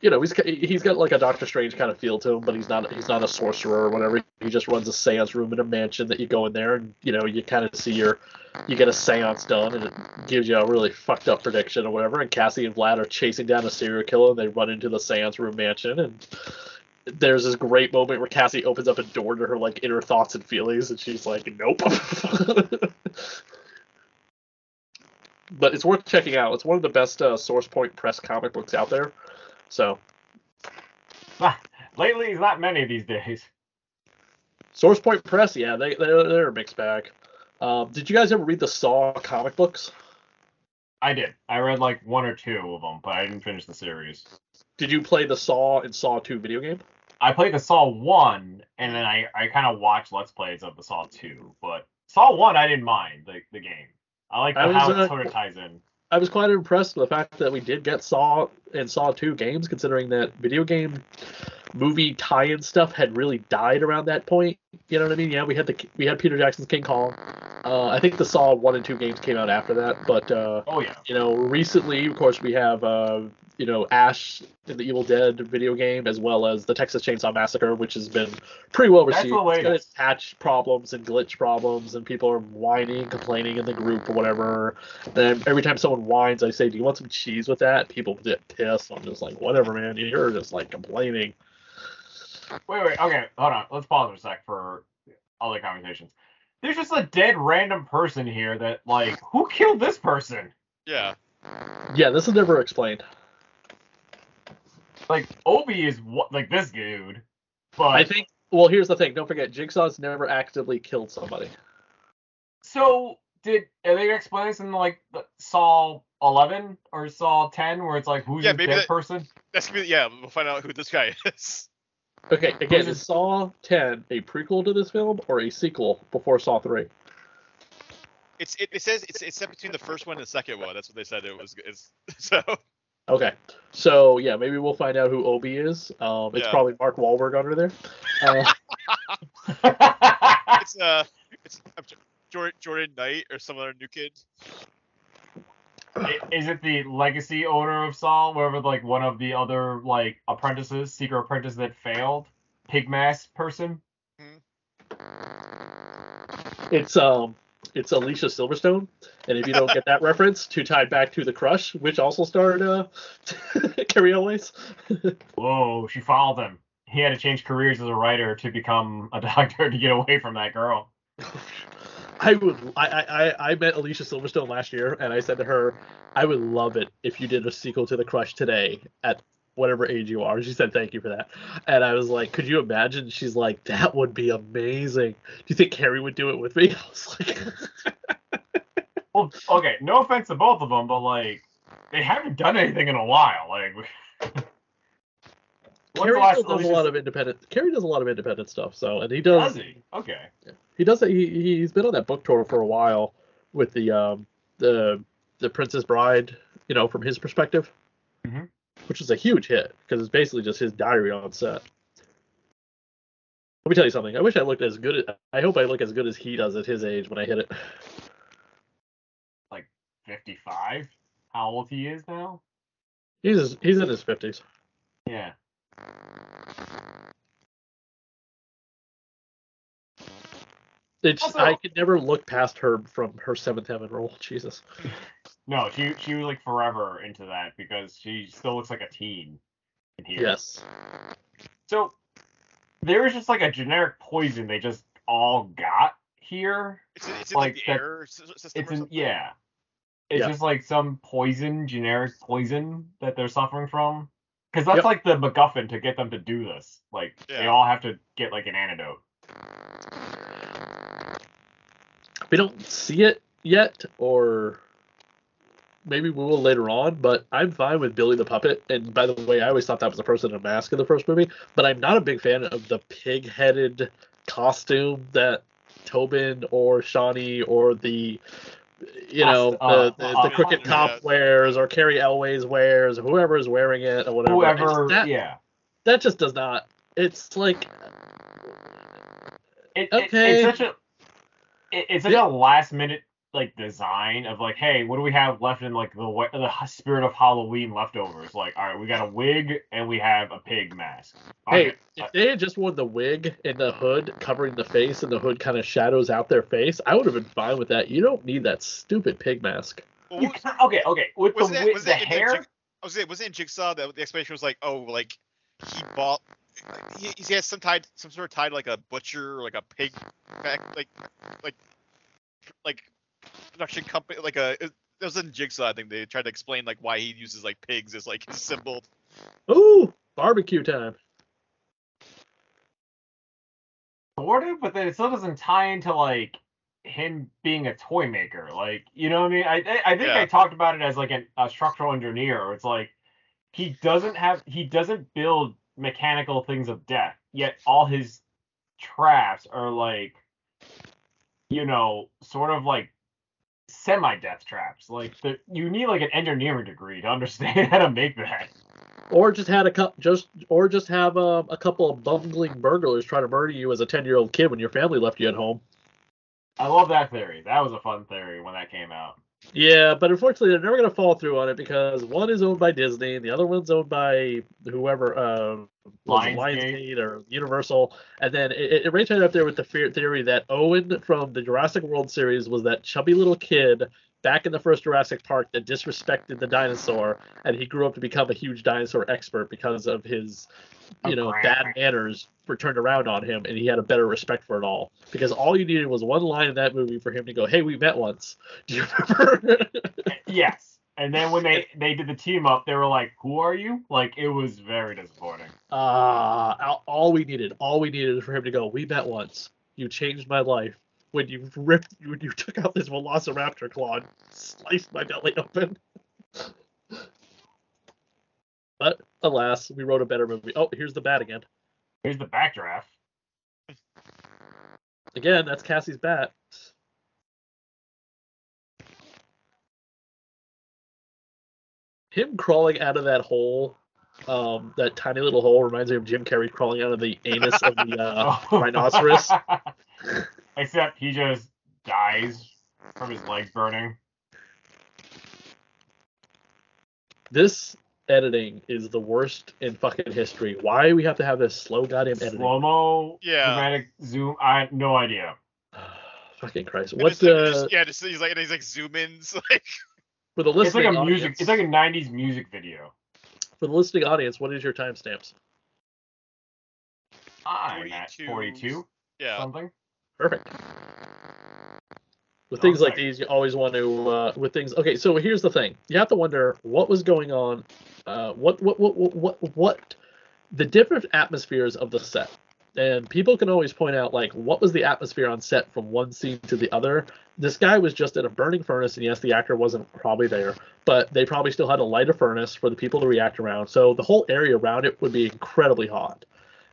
You know, he's he's got like a Doctor Strange kind of feel to him, but he's not he's not a sorcerer or whatever. He just runs a seance room in a mansion that you go in there and you know you kind of see your you get a seance done and it gives you a really fucked up prediction or whatever. And Cassie and Vlad are chasing down a serial killer and they run into the seance room mansion and there's this great moment where Cassie opens up a door to her like inner thoughts and feelings and she's like, nope. but it's worth checking out. It's one of the best uh, source point press comic books out there. So lately, there's not many these days. Source Point Press, yeah, they they're, they're a mixed bag. Um, did you guys ever read the Saw comic books? I did. I read like one or two of them, but I didn't finish the series. Did you play the Saw and Saw 2 video game? I played the Saw 1, and then I, I kind of watched Let's Plays of the Saw 2. But Saw 1, I didn't mind the, the game. I like the, how uh, it sort of ties in. I was quite impressed with the fact that we did get Saw and Saw 2 games, considering that video game movie tie-in stuff had really died around that point. You know what I mean? Yeah, we had the we had Peter Jackson's King Kong. Uh, I think the Saw one and two games came out after that, but uh, oh yeah, you know, recently, of course, we have uh, you know Ash in the Evil Dead video game, as well as the Texas Chainsaw Massacre, which has been pretty well received. It's got its patch problems and glitch problems, and people are whining and complaining in the group or whatever. And every time someone whines, I say, "Do you want some cheese with that?" People get pissed. I'm just like, "Whatever, man. You're just like complaining." Wait, wait, okay, hold on. Let's pause for a sec for other conversations. There's just a dead random person here that, like, who killed this person? Yeah. Yeah, this is never explained. Like, Obi is what, like this dude, but I think. Well, here's the thing. Don't forget, Jigsaw's never actively killed somebody. So did are they explain this in like Saw 11 or Saw 10, where it's like who's yeah, the dead that, person? That's gonna be, yeah. We'll find out who this guy is. Okay, again, is Saw 10 a prequel to this film or a sequel before Saw 3? It's it, it says it's it's set between the first one and the second one. That's what they said it was. Is so. Okay, so yeah, maybe we'll find out who Obi is. Um, it's yeah. probably Mark Wahlberg under there. Uh, it's uh, it's Jordan Jordan Knight or some other new kid is it the legacy owner of Saw, wherever like one of the other like apprentices, secret apprentice that failed, pig mask person? It's um, it's Alicia Silverstone, and if you don't get that reference, to tie back to The Crush, which also starred uh, Cary Elwes. Whoa, she followed him. He had to change careers as a writer to become a doctor to get away from that girl. I would. I, I I met Alicia Silverstone last year, and I said to her, "I would love it if you did a sequel to The Crush today at whatever age you are." She said, "Thank you for that." And I was like, "Could you imagine?" She's like, "That would be amazing." Do you think Cary would do it with me? I was like, "Well, okay. No offense to both of them, but like, they haven't done anything in a while. Like." Cary does a lot of independent. Cary does a lot of independent stuff. So, and he does. Does he? Okay. He does. He he's been on that book tour for a while with the um the the Princess Bride. You know, from his perspective, mm-hmm. which is a huge hit because it's basically just his diary on set. Let me tell you something. I wish I looked as good. As, I hope I look as good as he does at his age when I hit it. Like fifty-five. How old he is now? He's he's in his fifties. Yeah. It's also, I could never look past her from her seventh heaven role. Jesus. No, she she was like forever into that because she still looks like a teen in here. Yes. So there was just like a generic poison they just all got here. It's, it's like, in the air system. It's in, yeah. It's yeah. just like some poison, generic poison that they're suffering from. Because that's yep. like the MacGuffin to get them to do this. Like yeah. they all have to get like an antidote. We don't see it yet, or maybe we will later on. But I'm fine with Billy the Puppet. And by the way, I always thought that was the person in a mask in the first movie. But I'm not a big fan of the pig-headed costume that Tobin or Shawnee or the you know uh, the the, uh, the crooked uh, cop yeah. wears or Cary Elwes wears or whoever is wearing it or whatever. Whoever, that, yeah. that just does not. It's like It, it- Okay. it's such a it, it's such a last minute like design of like, hey, what do we have left in like the the spirit of Halloween leftovers? Like, all right, we got a wig and we have a pig mask. Hey, Okay, if they had just worn the wig and the hood covering the face and the hood kind of shadows out their face, I would have been fine with that. You don't need that stupid pig mask. You what- ca- okay, okay, with wasn't it, wi- was the it hair. Jig- I was saying, wasn't it in Jigsaw that the explanation was like, oh, like he bought, he, he has some tied, some sort of tied like a butcher or like a pig, back, like, like, like production company, like a. It, it was in Jigsaw. I think they tried to explain like why he uses like pigs as like his symbol. Ooh, barbecue time. sort of, but then it still doesn't tie into like him being a toy maker. Like, you know what I mean? I I, I think Yeah. I talked about it as like an, a structural engineer. It's like he doesn't have he doesn't build mechanical things of death, yet all his traps are like, you know, sort of like semi-death traps. Like the, you need like an engineering degree to understand how to make that. Or just had a cup, just or just have um, a couple of bungling burglars try to murder you as a ten year old kid when your family left you at home. I love that theory. That was a fun theory when that came out. Yeah, but unfortunately, they're never going to follow through on it because one is owned by Disney and the other one's owned by whoever, uh, Lionsgate. Lionsgate or Universal. And then it, it rates right up there with the theory that Owen from the Jurassic World series was that chubby little kid back in the first Jurassic Park that disrespected the dinosaur, and he grew up to become a huge dinosaur expert because of his, you A know, grand- bad manners were turned around on him, and he had a better respect for it all. Because all you needed was one line in that movie for him to go, "Hey, we met once." Do you remember? Yes. And then when they they did the team up, they were like, "Who are you?" Like it was very disappointing. Ah, all all we needed, all we needed is for him to go. We met once. You changed my life when you ripped, when you took out this Velociraptor claw and sliced my belly open. But alas, we wrote a better movie. Oh, here's the bat again. Here's the backdraft. Again, that's Cassie's bat. Him crawling out of that hole, um, that tiny little hole reminds me of Jim Carrey crawling out of the anus of the uh, rhinoceros. Except he just dies from his legs burning. This editing is the worst in fucking history. Why we have to have this slow goddamn editing? Slow mo, Yeah. dramatic zoom. I had no idea. fucking Christ. And What's it's the just- yeah, just, he's like, and he's like zoom ins, like for the It's like listening a music. audience? It's like a '90s music video. for the listening audience. What is your timestamps? I'm at 42. 42 yeah. something. Perfect. With things like these, you always want to. Uh, with things, okay. So here's the thing: you have to wonder what was going on. Uh, what, what, what, what, what, what, the different atmospheres of the set. And people can always point out, like, what was the atmosphere on set from one scene to the other. This guy was just in a burning furnace, and yes, the actor wasn't probably there, but they probably still had to light a furnace for the people to react around. So the whole area around it would be incredibly hot.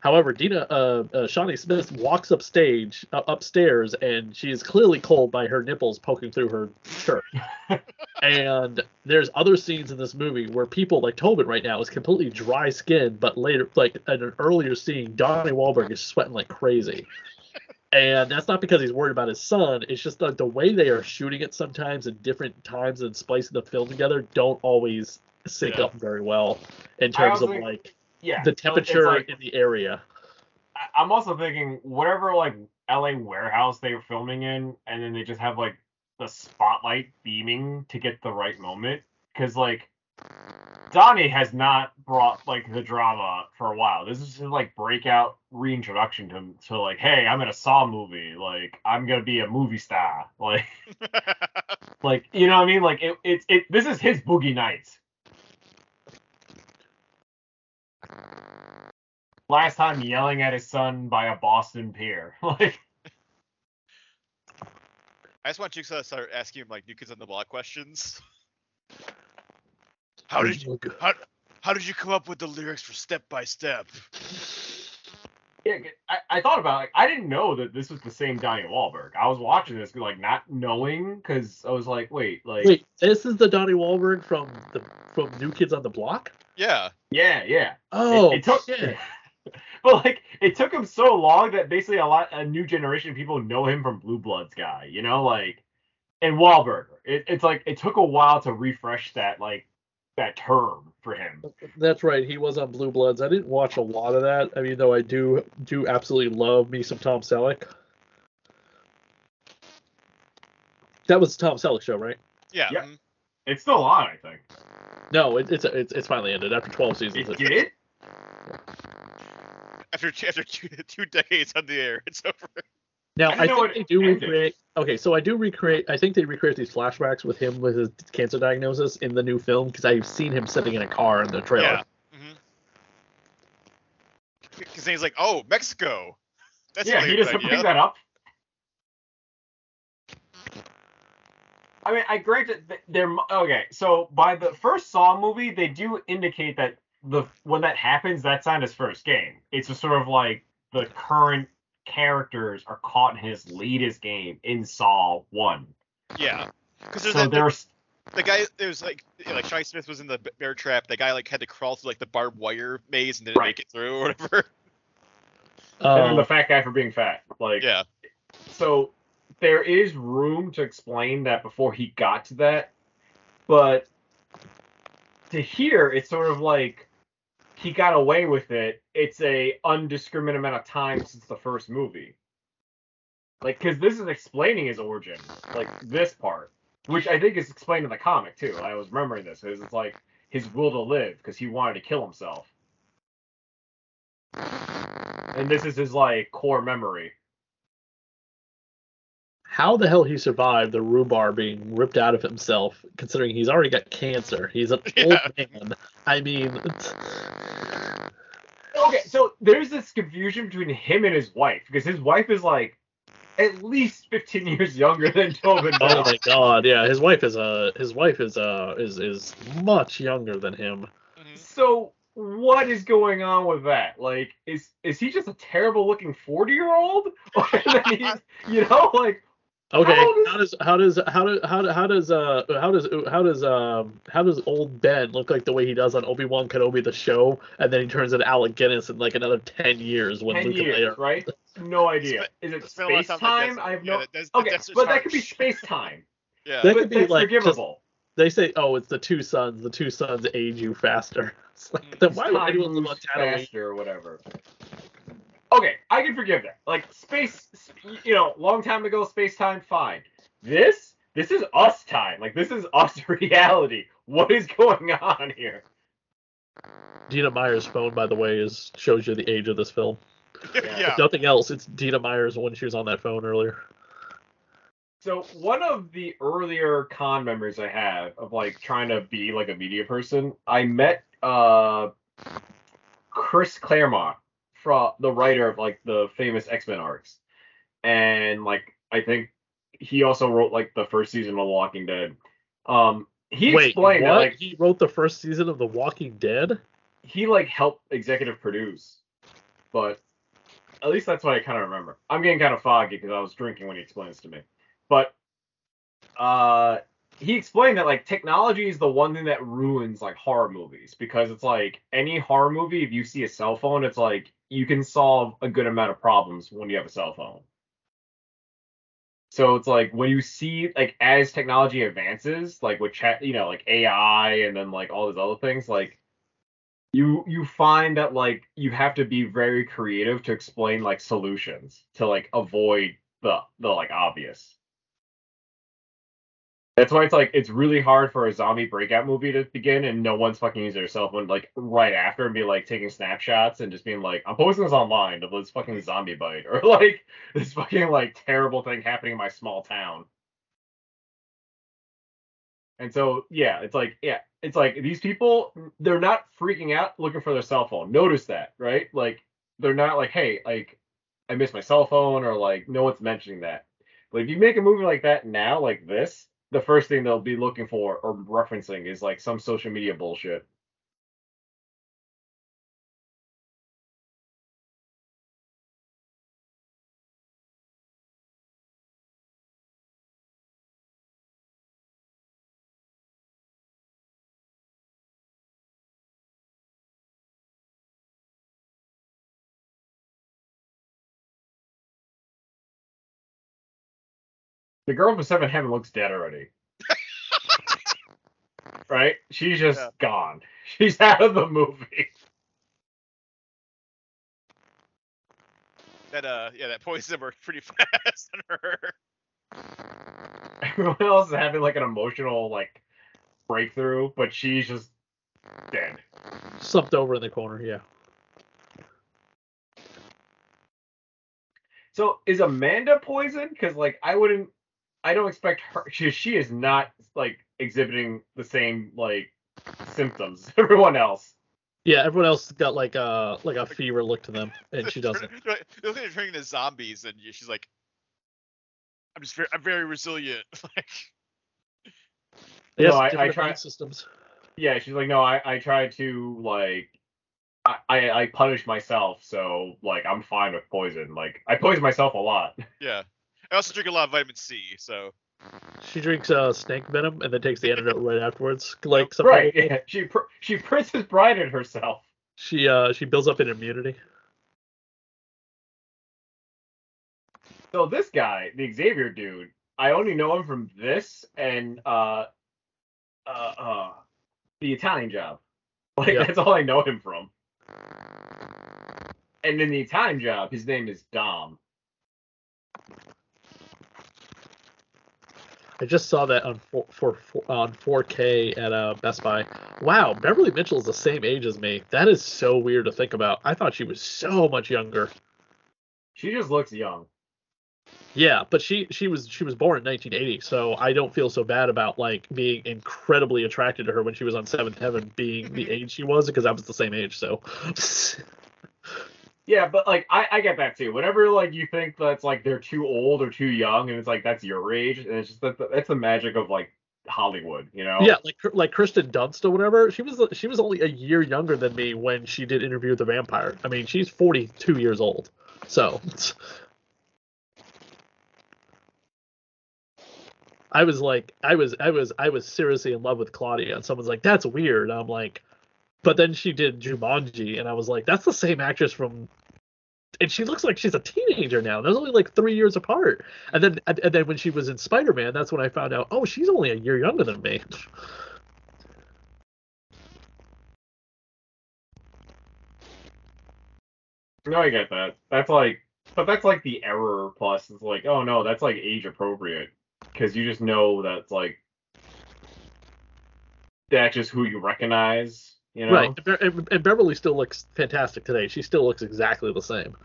However, Dina uh, uh, Shawnee Smith walks upstage uh, upstairs, and she is clearly cold by her nipples poking through her shirt. and there's other scenes in this movie where people like Tobin right now is completely dry skinned, but later, like in an earlier scene, Donnie Wahlberg is sweating like crazy. And that's not because he's worried about his son. It's just the, the way they are shooting it sometimes in different times and splicing the film together don't always sync Yeah. up very well in terms of like Yeah. the so temperature like- in the area. I'm also thinking whatever like LA warehouse they were filming in, and then they just have like the spotlight beaming to get the right moment. Because like Donnie has not brought like the drama for a while. This is his like breakout reintroduction to to like, hey, I'm in a Saw movie. Like I'm gonna be a movie star. Like like you know what I mean? Like it it's it, this is his boogie nights. Last time yelling at his son by a Boston pier. Like I just want you to start asking him like new kids on the block questions. How did you how, how did you come up with the lyrics for Step by Step? Yeah, I, I thought about it, like I didn't know that this was the same Donnie Wahlberg. I was watching this like not knowing because I was like, wait, like Wait, this is the Donnie Wahlberg from the from New Kids on the Block? Yeah. yeah, yeah. Oh, it took- shit. But like it took him so long that basically a lot a new generation of people know him from Blue Bloods guy, you know, like and Wahlberg. It, it's like it took a while to refresh that like that term for him. That's right. He was on Blue Bloods. I didn't watch a lot of that. I mean, though I do do absolutely love me some Tom Selleck. That was the Tom Selleck show, right? Yeah. Yep. mhm. It's still on, I think. No, it, it's it's it's finally ended after 12 seasons. It did? After two, after two, two decades on the air, it's over. Now I I, know think they do ended. recreate. Okay, so I do recreate. I think they recreate these flashbacks with him with his cancer diagnosis in the new film because I've seen him sitting in a car in the trailer. Yeah. Mm-hmm. Because then he's like, "Oh, Mexico." That's yeah, he a just good picked that up. I mean, I granted th- they're okay. So by the first Saw movie, they do indicate that the when that happens, that's not his first game. It's just sort of like the current characters are caught in his latest game in Saw One. Yeah. Because there's So that, the, there's the guy. There's like, you know, like Shy Smith was in the bear trap. The guy like had to crawl through like the barbed wire maze and didn't Right. make it through or whatever. and then Um, the fat guy for being fat. Like Yeah. so there is room to explain that before he got to that but to hear it's sort of like he got away with it it's a undiscriminate amount of time since the first movie like because this is explaining his origin like this part which i think is explained in the comic too i was remembering this because it's like his will to live because he wanted to kill himself and this is his like core memory how the hell he survived the rebar being ripped out of himself, considering he's already got cancer. He's an Yeah. old man. I mean, Okay, so there's this confusion between him and his wife because his wife is like at least 15 years younger than Tobin oh my god, yeah, his wife is uh his wife is uh is is much younger than him. So what is going on with that? Like, is is he just a terrible looking 40 year old? you know, like Okay, How does- how does how does how does how does uh how does how does um how does old Ben look like the way he does on Obi Wan Kenobi the show, and then he turns into Alec Guinness in like another ten years when 10 Luke and Leia years, right? No idea. Is it It's been a long space time, time? I have no. that- that's- Okay, that's but just that could be space time. Yeah. That but could be that's like just- forgivable. they say, oh, it's the two sons. The two sons age you faster. It's like Mm. then why would anyone live on moves Tatooine? faster or whatever. Okay, I can forgive that. Like space, you know, long time ago, space time, fine. This, this is us time. Like this is us reality. What is going on here? Dina Meyer's phone, by the way, is shows you the age of this film. yeah. If nothing else, it's Dina Meyer's when she was on that phone earlier. So one of the earlier con memories I have of like trying to be like a media person, I met uh Chris Claremont, from the writer of like the famous X Men arcs, and like I think he also wrote like the first season of The Walking Dead. Um, he Wait, explained what? that like he wrote the first season of The Walking Dead. he like helped executive produce, but at least that's what I kind of remember. I'm getting kind of foggy because I was drinking when he explained this to me. But uh, he explained that like technology is the one thing that ruins like horror movies because it's like any horror movie, if you see a cell phone, it's like you can solve a good amount of problems when you have a cell phone. So it's like when you see like as technology advances, like with chat, you know, like AI and then like all these other things, like you you find that like you have to be very creative to explain like solutions to like avoid the the like obvious. That's why it's like it's really hard for a zombie breakout movie to begin and no one's fucking using their cell phone like right after and be like taking snapshots and just being like, I'm posting this online of this fucking zombie bite or like this fucking like terrible thing happening in my small town. And so yeah, it's like yeah, it's like these people they're not freaking out looking for their cell phone. Notice that, right? Like they're not like, hey, like I missed my cell phone or like no one's mentioning that. But if you make a movie like that now, like this, the first thing they'll be looking for or referencing is like some social media bullshit. The girl from Seven Heaven looks dead already. right? She's just Yeah. gone. She's out of the movie. That uh, yeah, that poison worked pretty fast on her. Everyone else is having like an emotional like breakthrough, but she's just dead. Slumped over in the corner. Yeah. So is Amanda poisoned? Because like I wouldn't, I don't expect her. She, she is not like exhibiting the same like symptoms as everyone else. Yeah. Everyone else got like a like a fever look to them, and she doesn't. They're looking at turning into zombies, and she's like, "I'm just very, I'm very resilient." like, Yes, No, I- I try- systems. Yeah, she's like, no, I I try to like. I, I, I punish myself, so like I'm fine with poison. Like I poison myself a lot. yeah. I also drink a lot of vitamin C, so She drinks uh, snake venom and then takes the antidote right afterwards. Like some right? Yeah, she pr- she Princess Brided herself. She uh she builds up an immunity. So this guy, the Xavier dude, I only know him from this and uh uh uh the Italian job. Like Yeah. that's all I know him from. And in the Italian job, his name is Dom. I just saw that on four, for, for, on 4K at uh, Best Buy. Wow, Beverly Mitchell is the same age as me. That is so weird to think about. I thought she was so much younger. She just looks young. Yeah, but she she was she was born in 1980, so I don't feel so bad about like being incredibly attracted to her when she was on Seventh Heaven, being the age she was, because I was the same age. So Yeah, but like I, I get that too. Whenever like you think that's like they're too old or too young, and it's like that's your age, and it's just that that's the magic of like Hollywood, you know? yeah, like like Kristen Dunst or whatever. She was she was only a year younger than me when she did Interview with the Vampire. I mean, she's 42 years old. So I was like, I was I was I was seriously in love with Claudia, and someone's like, that's weird. I'm like, but then she did Jumanji, and I was like, that's the same actress from. And she looks like she's a teenager now. There's only like three years apart. And then, and and then when she was in Spider Man, that's when I found out, oh, she's only a year younger than me. No, I get that. That's like, but that's like the error plus. It's like, oh no, that's like age appropriate because you just know that's like that's just who you recognize. You know? Right. And, and, Beverly still looks fantastic today. She still looks exactly the same.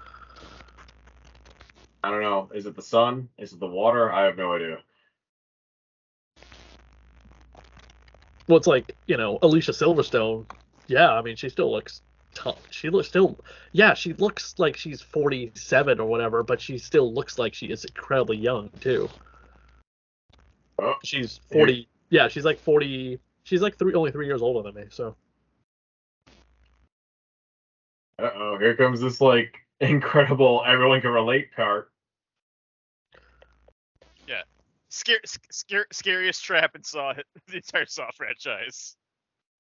I don't know. Is it the sun? Is it the water? I have no idea. Well, it's like you know Alicia Silverstone. Yeah, I mean she still looks tough. She looks still. Yeah, she looks like she's 47 or whatever, but she still looks like she is incredibly young too. Oh, She's 40. Yeah, she's like 40. She's like three, only three years older than me. So oh, here comes this like incredible everyone can relate part. scare, scare, scariest trap in Saw the entire Saw franchise.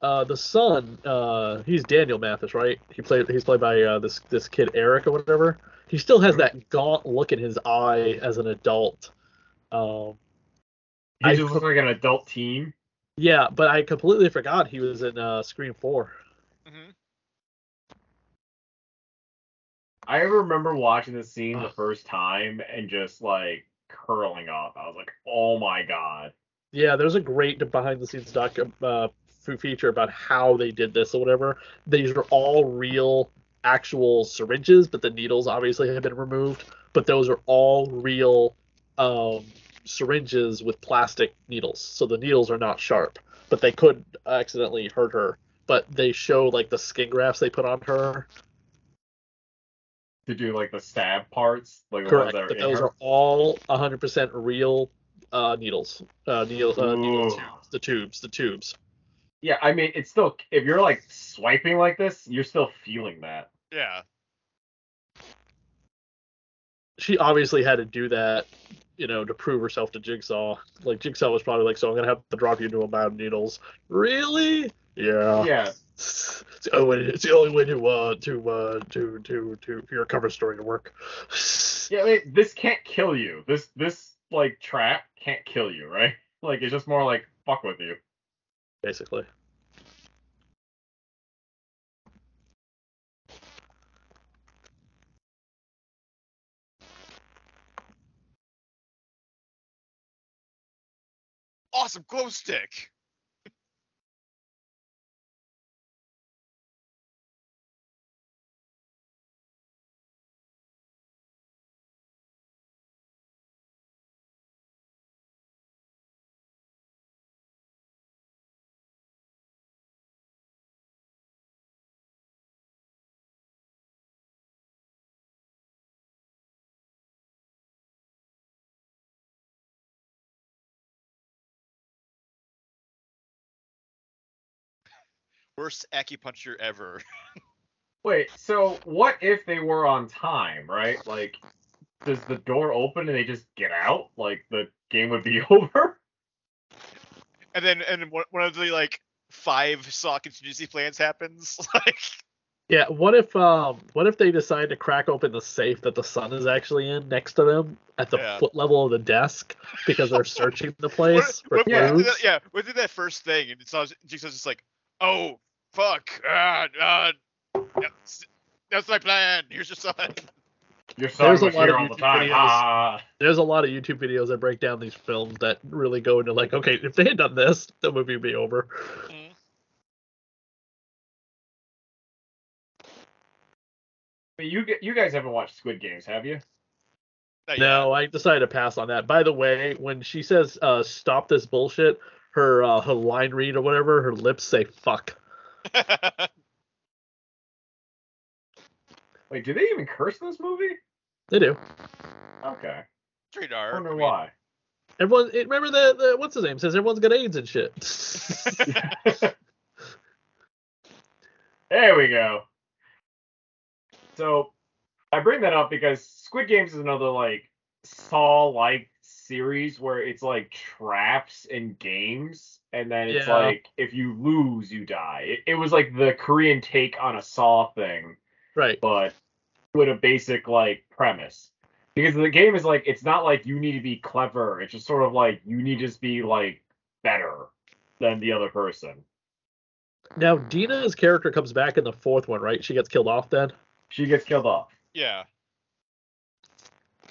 uh, the son, uh, he's Daniel Mathis, right? He played. He's played by uh, this this kid Eric or whatever. He still has that gaunt look in his eye as an adult. Um, He I just looks like an adult teen. Yeah, but I completely forgot he was in uh, Scream Four. hmm I remember watching this scene the first time and just like curling up. I was like, oh my god. Yeah, there's a great behind the scenes doc uh, feature about how they did this or whatever. These are all real, actual syringes, but the needles obviously have been removed. But those are all real um, syringes with plastic needles, so the needles are not sharp. But they could accidentally hurt her. But they show like the skin grafts they put on her. To do like the stab parts, like the Correct, ones that are but those her. are all 100% real uh, needles. Uh, needle, uh, needle Ooh. tubes, the tubes, the tubes. Yeah, I mean, it's still if you're like swiping like this, you're still feeling that. Yeah. She obviously had to do that, you know, to prove herself to Jigsaw. Like Jigsaw was probably like, "So I'm gonna have to drop you into a mound of needles." Really? Yeah. Yeah, It's the only way. It's the only way to uh to uh to to to for your cover story to work. yeah. I mean, this can't kill you. This this like trap can't kill you, right? Like it's just more like fuck with you. basically. Awesome glow stick. Worst acupuncture ever. Wait, so what if they were on time, right? Like, does the door open and they just get out? Like the game would be over? And then and one one of the like five saw contingency plans happens. Like Yeah, what if um what if they decide to crack open the safe that the sun is actually in next to them at the Yeah. foot level of the desk because they're searching the place for what, Yeah. what, clues? yeah, within that first thing, and it's all Jigsaw's just like, oh fuck, ah, ah, that's, that's my plan. Here's your son. Your son There's a lot here of all the YouTube time. videos. Ah. There's a lot of YouTube videos that break down these films that really go into like, okay, if they had done this, the movie would be over. Mhm. You you guys haven't watched Squid Games, have you? No, I decided to pass on that. By the way, when she says uh, "stop this bullshit," her uh, her line read or whatever, her lips say "fuck." Wait, do they even curse in this movie? They do. Okay. Straight I R. wonder I mean, why. Everyone, remember the, the what's his name says everyone's got AIDS and shit. There we go. So I bring that up because Squid Games is another like Saw like series where it's like traps and games, and then it's Yeah. like if you lose, you die. It, it was like the Korean take on a Saw thing, right. but with a basic like premise. Because the game is like it's not like you need to be clever. It's just sort of like you need to just be like better than the other person. Now Dina's character comes back in the fourth one, right? She gets killed off then. She gets killed off. Yeah.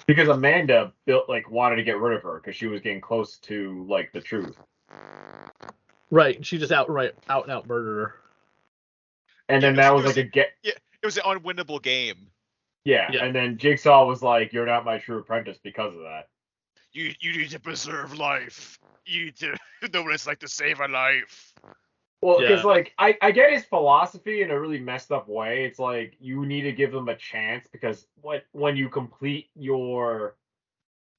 Because Amanda built like wanted to get rid of her because she was getting close to like the truth. Right. She just outright out and out murdered her. And then Yeah, that was was- like a get Yeah, It was an unwinnable game. yeah. Yeah. And then Jigsaw was like, "You're not my true apprentice" because of that. You you need to preserve life. You need to know what it's like to save a life. Well, because Yeah. like I I get his philosophy in a really messed up way. It's like you need to give them a chance because what when you complete your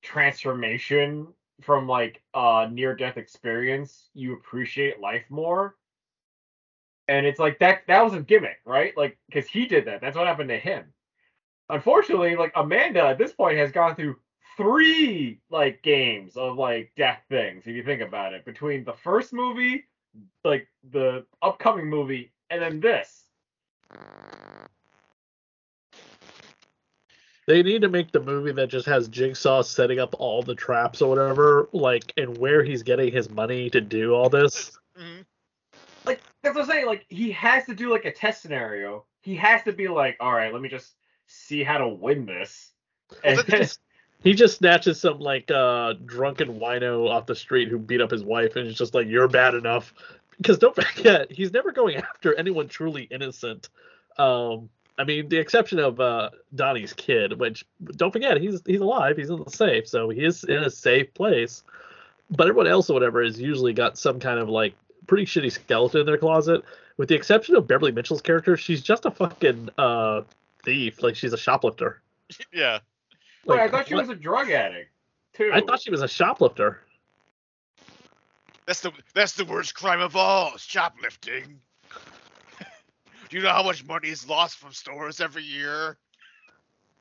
transformation from like a near death experience, you appreciate life more. And it's like that that was a gimmick, right? Like because he did that. That's what happened to him. Unfortunately, like Amanda at this point has gone through three like games of like death things, if you think about it, between the first movie like the upcoming movie and then this. They need to make the movie that just has Jigsaw setting up all the traps or whatever, like, and where he's getting his money to do all this. Mhm. Like that's what I'm saying. Like he has to do like a test scenario. He has to be like, all right, let me just see how to win this. And that- He just, snatches some like uh drunken wino off the street who beat up his wife, and it's just like you're bad enough. Because don't forget, he's never going after anyone truly innocent. Um, I mean, the exception of uh Donnie's kid, which don't forget he's he's alive, he's in the safe, so he is in a safe place. But everyone else or whatever has usually got some kind of like pretty shitty skeleton in their closet. With the exception of Beverly Mitchell's character, she's just a fucking uh thief. Like she's a shoplifter. Yeah. Wait, I thought she what- was a drug addict too. I thought she was a shoplifter. That's the that's the worst crime of all, shoplifting. Do you know how much money is lost from stores every year?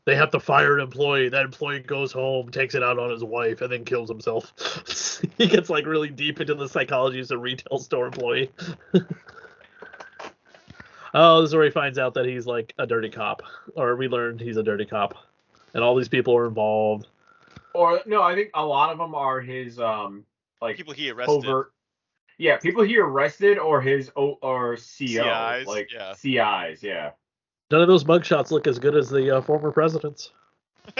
They have to fire an employee. That employee goes home, takes it out on his wife, and then kills himself. he gets like really deep into the psychology as a retail store employee. oh, this is where he finds out that he's like a dirty cop, or we learned he's a dirty cop, and all these people are involved. Or no, I think a lot of them are his um like People he arrested. overt. Yeah, people he arrested or his o or CO CIs, like yeah. CIs. Yeah. None of those mugshots look as good as the uh, former presidents.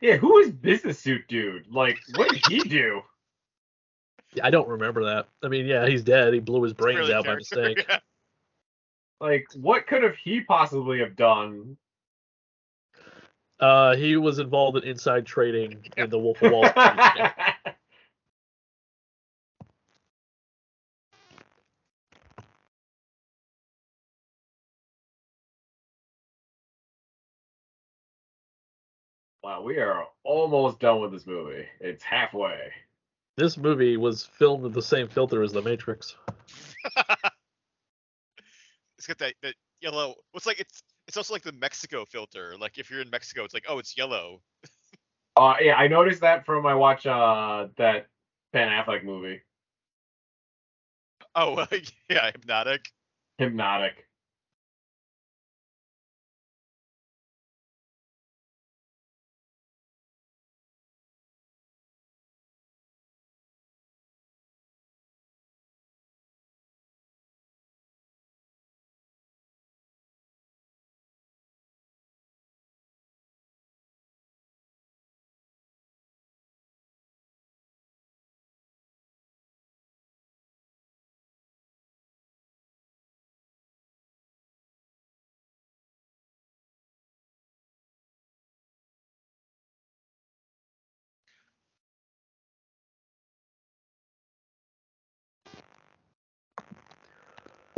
yeah, who is business suit dude? Like, what did he do? I don't remember that. I mean, yeah, he's dead. He blew his brains Really out by mistake. yeah. Like, what could have he possibly have done? Uh, he was involved in inside trading in the Wolf of Wall Street. wow, we are almost done with this movie. It's halfway. This movie was filmed with the same filter as The Matrix. it's got that, that yellow. What's like it's it's also like the Mexico filter. Like if you're in Mexico, it's like oh it's yellow. Uh, yeah, I noticed that from my watch uh that Ben Affleck movie, Oh yeah, hypnotic. Hypnotic.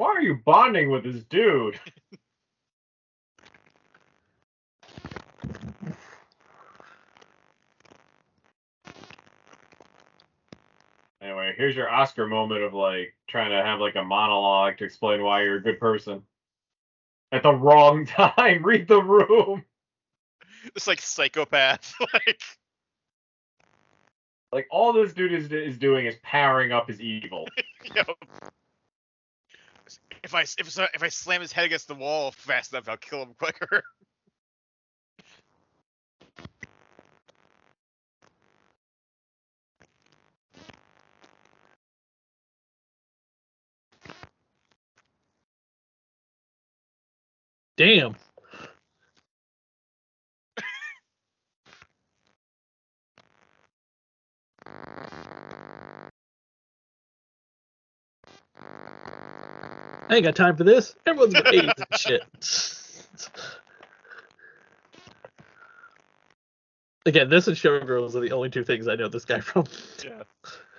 Why are you bonding with this dude? Anyway, here's your Oscar moment of like trying to have like a monologue to explain why you're a good person. At the wrong time. Read the room. It's like psychopath. like Like all this dude is is doing is powering up his evil. know. If I if if I slam his head against the wall fast enough, I'll kill him quicker. Damn. I ain't got time for this. Everyone's got AIDS and shit. Again, this and Showgirls are the only two things I know this guy from. yeah.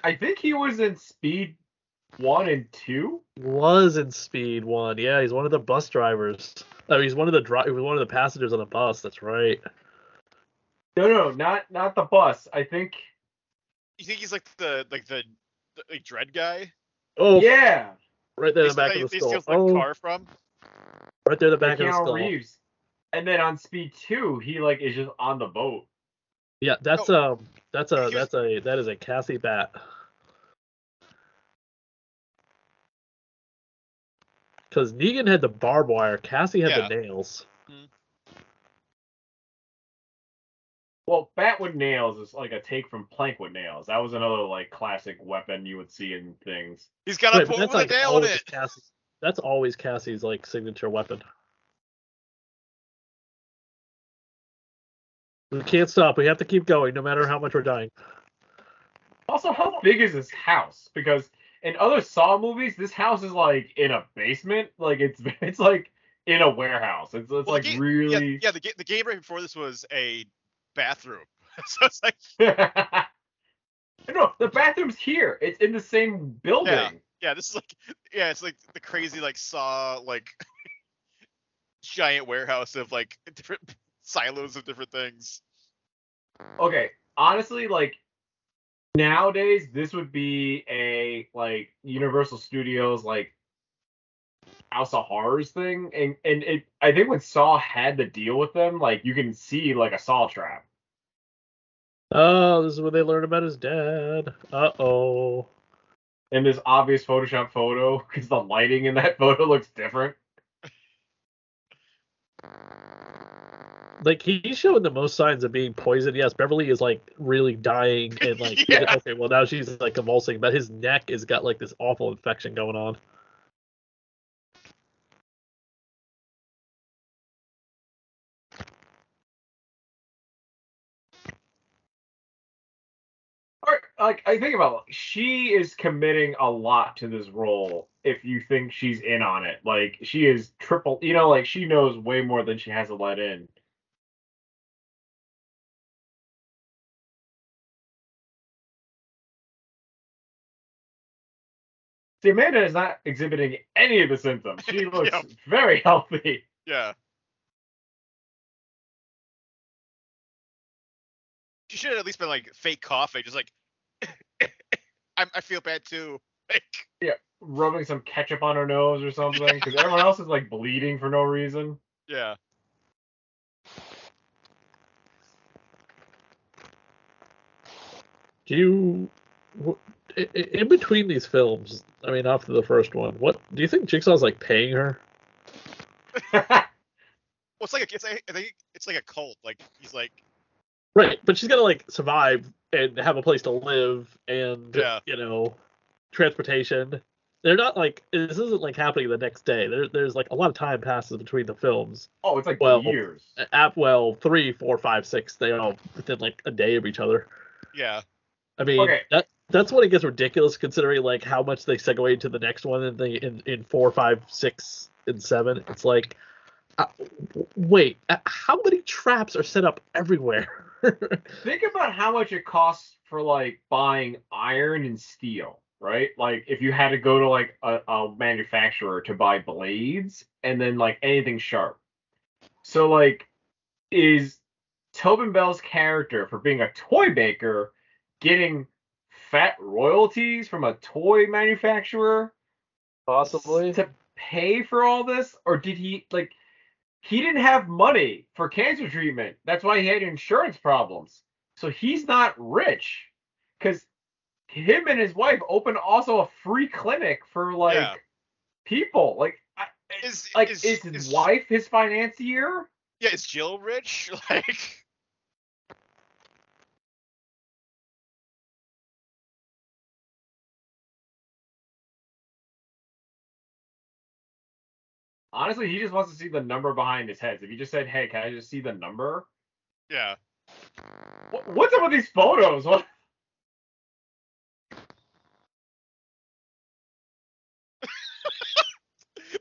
I think he was in Speed one and two. Was in Speed One. Yeah, he's one of the bus drivers. Oh, he's one of the dri- he was one of the passengers on the bus. That's right. No, no, not not the bus. I think You think he's like the like the, the like dread guy? Oh, yeah, right there in the back of the they skull. steals, like, Oh, car from. right there in the like back of the Keanu skull. Reeves. And then on Speed two, he like is just on the boat. Yeah, that's Oh. um, that's a that's a that is a Cassie bat. Because Negan had the barbed wire, Cassie had Yeah. the nails. Well, bat with nails is like a take from plank with nails. That was another like classic weapon you would see in things. He's got a Right, point that's with a nail in always it. Cassie. That's always Cassie's like signature weapon. We can't stop. We have to keep going, no matter how much we're dying. Also, how big is this house? Because in other Saw movies, this house is like in a basement. Like it's it's like in a warehouse. It's it's Well, like game- really. Yeah, yeah. The, ga- the game right before this was a bathroom. so it's like no, the bathroom's here. It's in the same building. yeah, yeah this is like yeah, it's like the crazy like saw like giant warehouse of like different silos of different things. Okay, honestly, like nowadays, this would be a like Universal Studios like House of Horrors thing, and and it. I think when Saw had to deal with them, like you can see like a Saw trap. Oh, this is where they learn about his dad. Uh oh. And this obvious Photoshop photo because the lighting in that photo looks different. Like he's showing the most signs of being poisoned. Yes, Beverly is like really dying and like Yeah. okay, well now she's like convulsing, but his neck has got like this awful infection going on. Like I think about it, she is committing a lot to this role if you think she's in on it. Like she is triple you know, like she knows way more than she has to let in. See, Amanda is not exhibiting any of the symptoms. She looks Yep. very healthy. Yeah. She should have at least been like fake coughing, just like I, I feel bad too. Like Rubbing some ketchup on her nose or something, because everyone else is like bleeding for no reason. yeah. Do you wh- i- i- in between these films? I mean, after the first one, what do you think Jigsaw's like paying her? Well, it's like a, it's like, think it's like a cult. Like he's like Right, but she's got to like survive and have a place to live and Yeah. you know transportation. They're not like this isn't like happening the next day. There, there's like a lot of time passes between the films. oh, it's like Well, years. At well, three, four, five, six. They all within like a day of each other. yeah. I mean, Okay. that that's when it gets ridiculous considering like how much they segue into the next one in the in in four, five, six, and seven. It's like, uh, wait, uh, how many traps are set up everywhere? Think about how much it costs for like buying iron and steel, right? Like if you had to go to like a, a manufacturer to buy blades and then like anything sharp. So like is Tobin Bell's character for being a toy maker getting fat royalties from a toy manufacturer Possibly. to pay for all this or did he like he didn't have money for cancer treatment that's why he had insurance problems so he's not rich because him and his wife opened also a free clinic for like Yeah. people like I, Is like is, is, his is- wife his financier Yeah, is Jill rich? Like honestly he just wants to see the number behind his head if you just said hey can i just see the number yeah. Wh- what's up with these photos what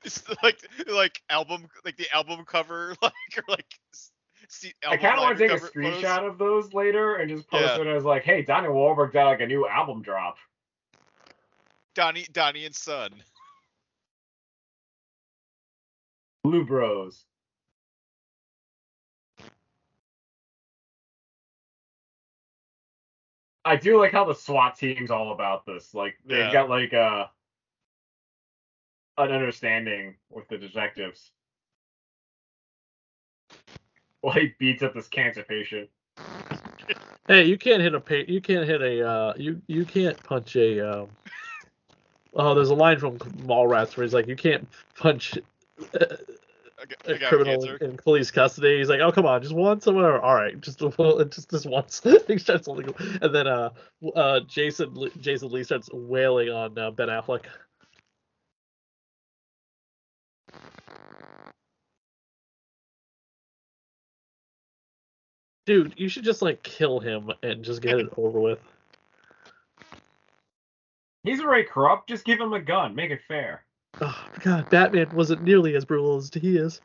It's like like album like the album cover like or like see, I album kind of want to take a cover photos. screenshot of those later and just post Yeah. it as like, "Hey, Donnie Wahlberg got like a new album drop." Donnie Donnie and Son. Blue Bros. I do like how the SWAT team's all about this. Like they've Yeah. got like a an understanding with the detectives. Well, he beats up this cancer patient. Hey, you can't hit a pa- you can't hit a uh you you can't punch a um Oh, there's a line from Mallrats where he's like, you can't punch uh, I got, a I criminal cancer. in police custody. He's like, oh come on, just once or whatever. All right, just just this once. he starts and then uh uh Jason Jason Lee starts wailing on uh, Ben Affleck. Dude, you should just like kill him and just get it over with. He's already corrupt. Just give him a gun. Make it fair. Oh god, Batman wasn't nearly as brutal as he is.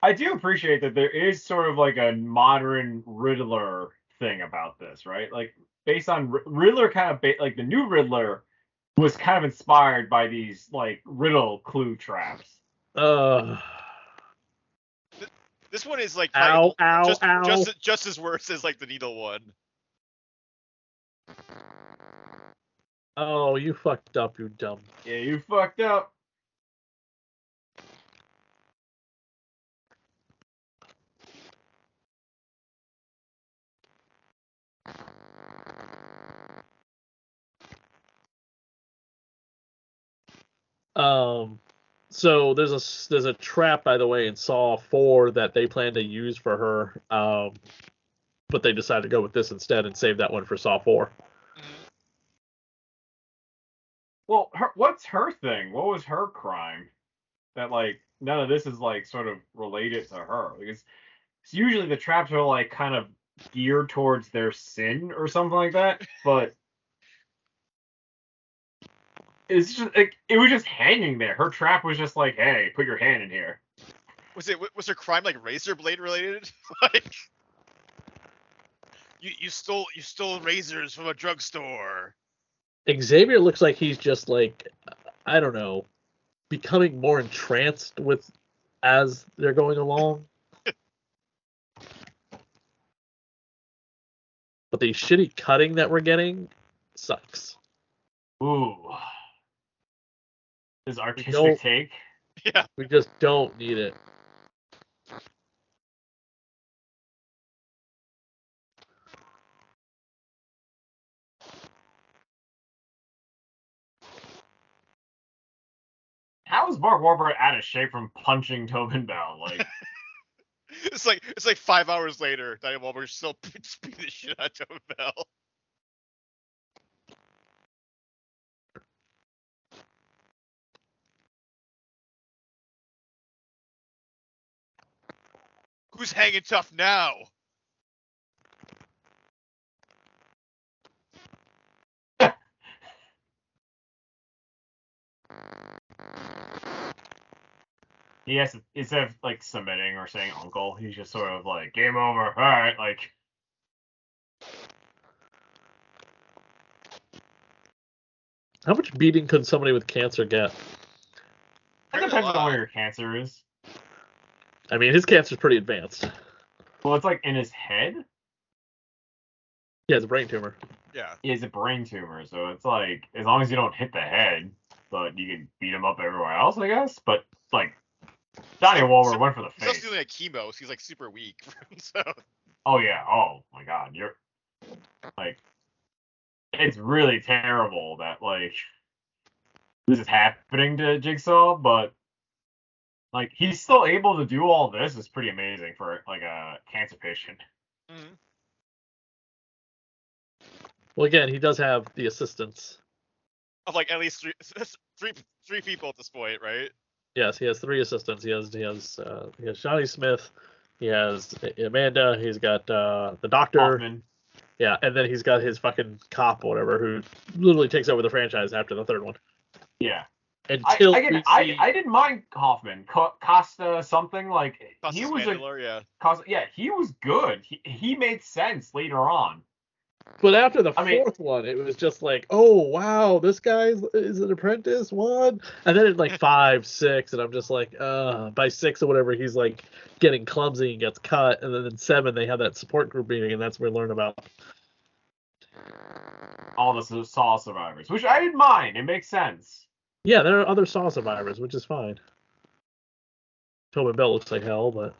I do appreciate that there is sort of like a modern Riddler thing about this, right? Like based on R- Riddler, kind of ba- like the new Riddler was kind of inspired by these like riddle clue traps. Uh, This one is like ow, probably ow, just, ow. just just as worse as like the needle one. Oh, you fucked up, you dumb. Yeah, you fucked up. Um, so there's a there's a trap by the way in Saw 4 that they plan to use for her, um, but they decided to go with this instead and save that one for Saw 4. What's her thing? What was her crime? That like none of this is like sort of related to her. Because it's usually the traps are like kind of geared towards their sin or something like that. But it's just like it was just hanging there. Her trap was just like, hey, put your hand in here. Was it was her crime like razor blade related? like you you stole you stole razors from a drugstore. Xavier looks like he's just like I don't know, becoming more entranced with as they're going along. but the shitty cutting that we're getting sucks. Ooh. This artistic take. Yeah. We just don't need it. How is Mark Wahlberg out of shape from punching Tobin Bell? Like, It's like it's like five hours later. Danny Wahlberg's still beating the shit out of Tobin Bell. Who's hanging tough now? he has to, instead of like submitting or saying uncle, he's just sort of like, game over. All right, like. How much beating could somebody with cancer get? It depends on where your cancer is. I mean, his cancer's pretty advanced. Well, it's like in his head. He has a brain tumor. Yeah. He has a brain tumor, so it's like as long as you don't hit the head, but you can beat him up everywhere else, I guess. But like, Donnie Wahlberg went for the face. He's also doing a chemo, so he's like super weak. so Oh yeah. Oh my God. You're like, it's really terrible that like this is happening to Jigsaw, but like he's still able to do all this is pretty amazing for like a cancer patient. Mhm. Well, again, he does have the assistance. of like at least three three three people at this point, right? Yes, he has three assistants. He has he has uh, he has Johnny Smith. He has Amanda. He's got uh, the doctor. Hoffman. Yeah, and then he's got his fucking cop, or whatever, who literally takes over the franchise after the third one. Yeah. I, Until again, we I, I didn't mind Hoffman. Co- Costa something like he Costas was a Mandylor, yeah. Costa, yeah, he was good. He he made sense later on. But after the I mean- fourth one, it was just like, oh wow, this guy is an apprentice. What? And then at like five, six, and I'm just like, uh. By six or whatever, he's like getting clumsy and gets cut. And then in seven, they have that support group meeting, and that's where we learn about All the Saw survivors, which I didn't mind. It makes sense. Yeah, there are other Saw survivors, which is fine. Tobin Bell looks like hell, but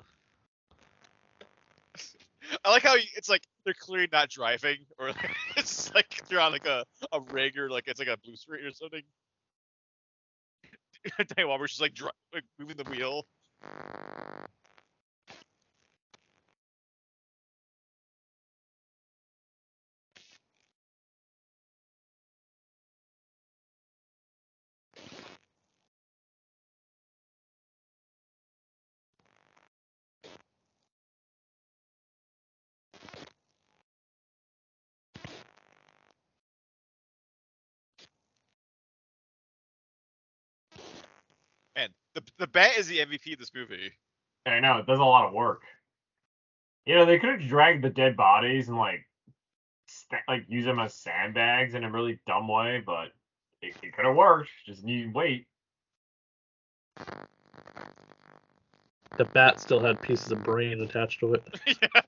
I like how it's like they're clearly not driving, or it's like they're on like a, a rig or like it's like a blue screen or something. Danny Wahlberg's just like, dri- like moving the wheel. And the the bat is the MVP of this movie. I know it does a lot of work. You know, they could have dragged the dead bodies and like, sta like use them as sandbags in a really dumb way, but it, it could have worked. Just need wait. the bat still had pieces of brain attached to it. yeah.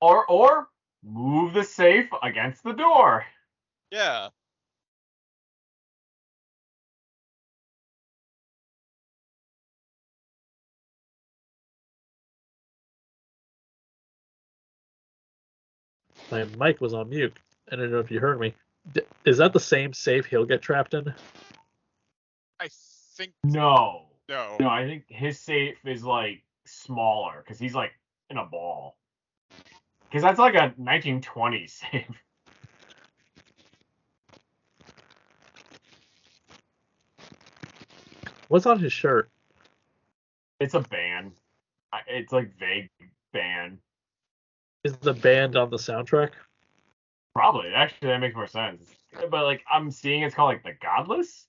Or or move the safe against the door. Yeah. My mic was on mute. I don't know if you heard me. D- is that the same safe he'll get trapped in? I think No. no. No, I think his safe is like smaller because he's like in a ball. Because that's like a 1920s safe. What's on his shirt? It's a band. It's like vague band. Is the band on the soundtrack? Probably. Actually, that makes more sense. But like, I'm seeing it's called like the Godless.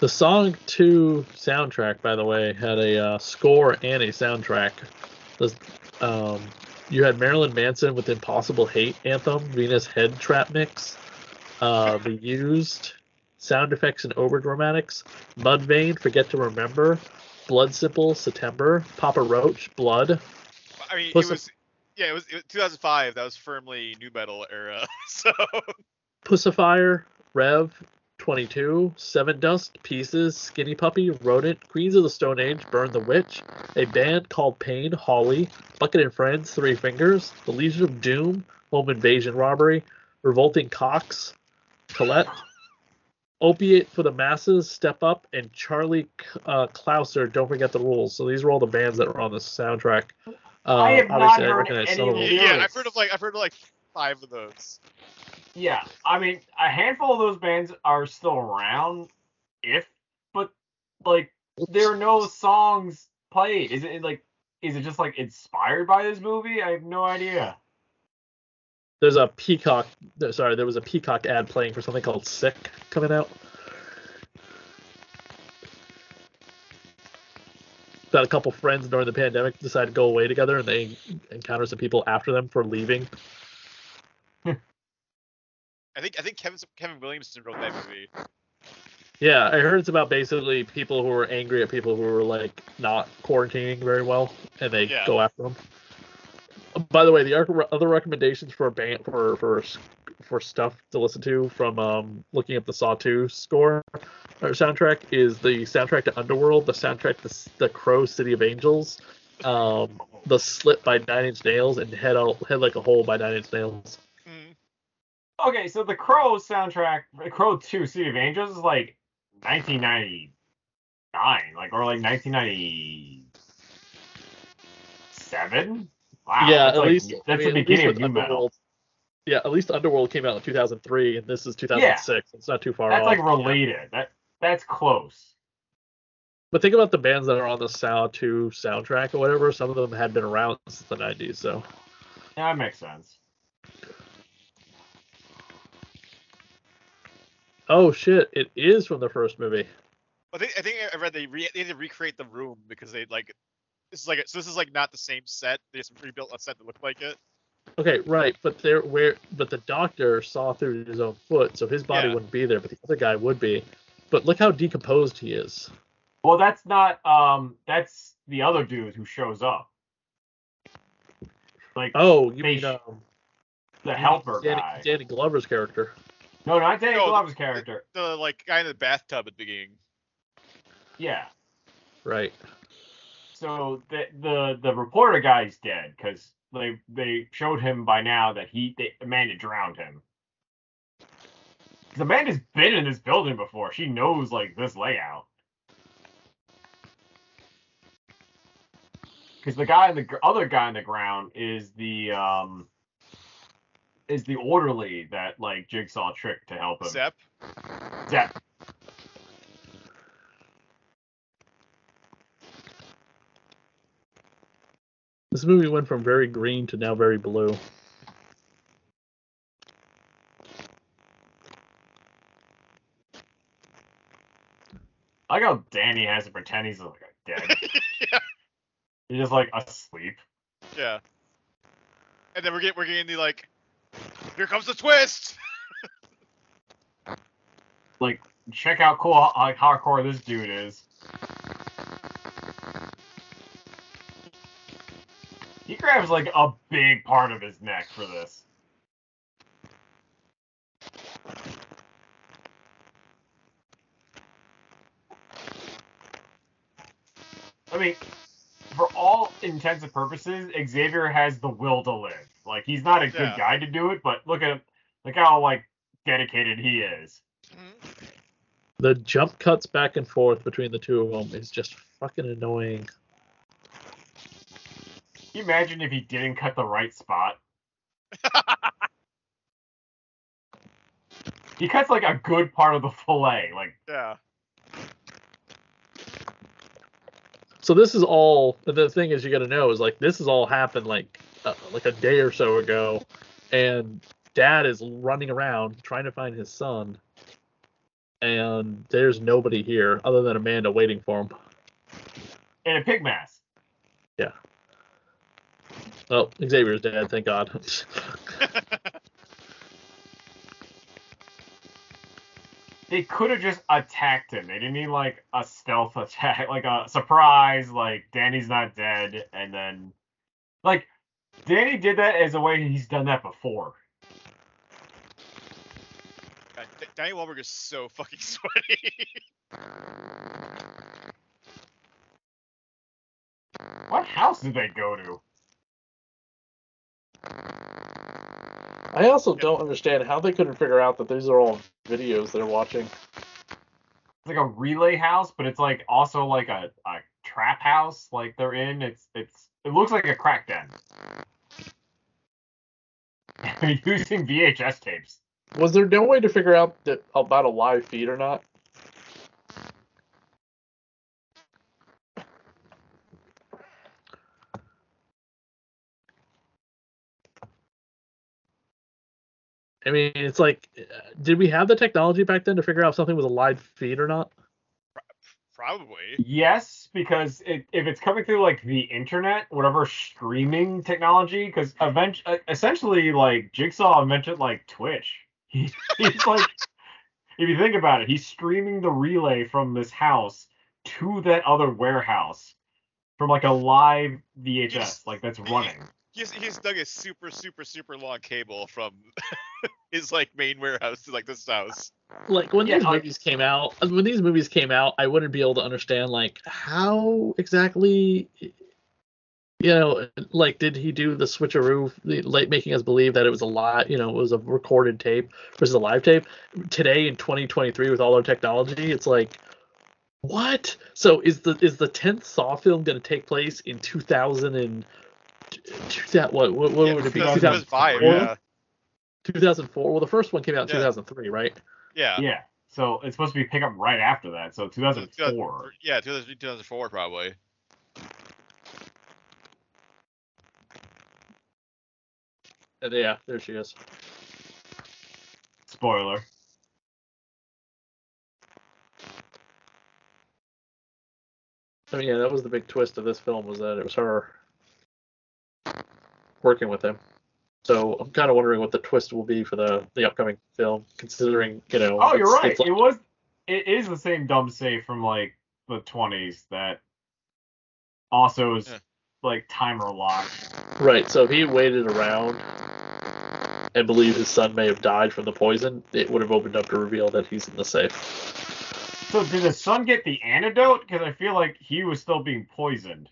The Saw 2 soundtrack, by the way, had a uh, score and a soundtrack. The, um, you had Marilyn Manson with Impossible Hate Anthem, Venus Head Trap Mix, uh, The Used, Sound Effects and Overdramatics, Mudvayne, Forget to Remember, Blood Simple, September, Papa Roach, Blood, I mean, Plus it was yeah, it was, it was 2005. That was firmly new metal era. So Puscifer, Rev, 22, Sevendust, Pieces, Skinny Puppy, Rodent, Queens of the Stone Age, Burn the Witch, a band called Pain, Holly, Bucket and Friends, Three Fingers, The Legion of Doom, Home Invasion Robbery, Revolting Cocks, Colette, Opiate for the Masses, Step Up, and Charlie uh, Clouser, Don't Forget the Rules. So these were all the bands that were on this soundtrack. Uh, I have not heard recognize any of of these. yeah, I've heard of like I've heard of like five of those. Yeah, I mean, a handful of those bands are still around, if, but like there are no songs played. Is it like, is it just like inspired by this movie? I have no idea. There's a Peacock. Sorry, there was a Peacock ad playing for something called Sick coming out. That a couple friends during the pandemic decided to go away together, and they encounter some people after them for leaving. I think I think Kevin Kevin Williamson wrote that movie. Yeah, I heard it's about basically people who are angry at people who are like not quarantining very well, and they Yeah. go after them. By the way, the other recommendations for a band for for for stuff to listen to from um, looking up the Saw 2 score or soundtrack is the soundtrack to Underworld, the soundtrack to the Crow City of Angels, um, the Slit by Nine Inch Nails, and Head Out, Head Like a Hole by Nine Inch Nails. Okay, so the Crow soundtrack, Crow 2 City of Angels is like 1999, like or like 1997. Wow, yeah, at like- least I that's mean, the beginning of new metal. Underworld. Yeah, at least Underworld came out in 2003, and this is 2006. It's not too far That's off. like related. That that's close. But think about the bands that are on the Saw 2 soundtrack or whatever. Some of them had been around since the 90s, so. Yeah, that makes sense. Oh shit! It is from the first movie. I think I think I read they re- they had to recreate the room because they like this is like so this is like not the same set. They just rebuilt a set that looked like it. Okay, right, but there where but the doctor saw through his own foot, so his body Yeah. wouldn't be there, but the other guy would be. But look how decomposed he is. Well, that's not. Um, that's the other dude who shows up. Like Oh, you They mean sh- um, the helper Danny, guy. Danny Glover's character? No, not Danny No, the- Glover's character. The like guy in the bathtub at the beginning. Yeah. Right. So the the the reporter guy's dead because they they showed him by now that he they, Amanda drowned him. 'Cause Amanda's been in this building before. She knows like this layout. Because the guy, the other guy on the ground is the um is the orderly that like Jigsaw tricked to help him. Zep. Zep. This movie went from very green to now very blue. I like how Danny has to pretend he's like dead. yeah. He's just like asleep. Yeah. And then we're getting we're getting the like here comes the twist. Like, check out cool like hardcore this dude is. He grabs like a big part of his neck for this. I mean, for all intents and purposes, Xavier has the will to live. Like he's not a good guy to do it, but look at him, look how like dedicated he is. Mhm. The jump cuts back and forth between the two of them is just fucking annoying. Can you imagine if he didn't cut the right spot? he cuts like a good part of the fillet. Like Yeah. So this is all. The thing is, you got to know is like this has all happened like uh, like a day or so ago, and Dad is running around trying to find his son, and there's nobody here other than Amanda waiting for him. in a pig mask. Yeah. Oh, Xavier's dead, thank God. They could have just attacked him. They didn't need like a stealth attack, like a surprise, like Danny's not dead, and then like Danny did that as a way he's done that before. God, D- Danny Wahlberg is so fucking sweaty. What house did they go to? I also don't understand how they couldn't figure out that these are all videos they're watching. It's like a relay house, but it's like also like a, a trap house. Like they're in. It's it's it looks like a crack den. Using VHS tapes. Was there no way to figure out that about a live feed or not? I mean, it's like, uh, did we have the technology back then to figure out if something was a live feed or not? Probably. Yes, because it, if it's coming through like the internet, whatever streaming technology, because event- uh, essentially like Jigsaw invented like Twitch. He, he's like, if you think about it, he's streaming the relay from this house to that other warehouse from like a live VHS, Yes. like that's running. He's he's dug a super super super long cable from his like main warehouse to like this house. Like when Yeah, these like- movies came out, uh, when these movies came out, I wouldn't be able to understand like how exactly, you know, like did he do the switcheroo, the, like making us believe that it was a lot, you know, it was a recorded tape versus a live tape. Today in 2023, with all our technology, it's like, what? So is the is the tenth Saw film going to take place in 2000 and? 2000, what what, what yeah, would it be? 2000 2004? 2004? Yeah. 2004. Well, the first one came out in Yeah. 2003, right? Yeah. Yeah. So it's supposed to be pick up right after that. So 2004. Yeah, 2000 2004 probably. Uh, Yeah, there she is. Spoiler. I mean, yeah, that was the big twist of this film was that it was her working with him. So I'm kind of wondering what the twist will be for the the upcoming film, considering you know. Oh, you're right. like- It was. It is the same dumb safe from like the 20s that also is Yeah. like timer locked. right. So if he waited around and believed his son may have died from the poison, it would have opened up to reveal that he's in the safe. So did his son get the antidote? Because I feel like he was still being poisoned.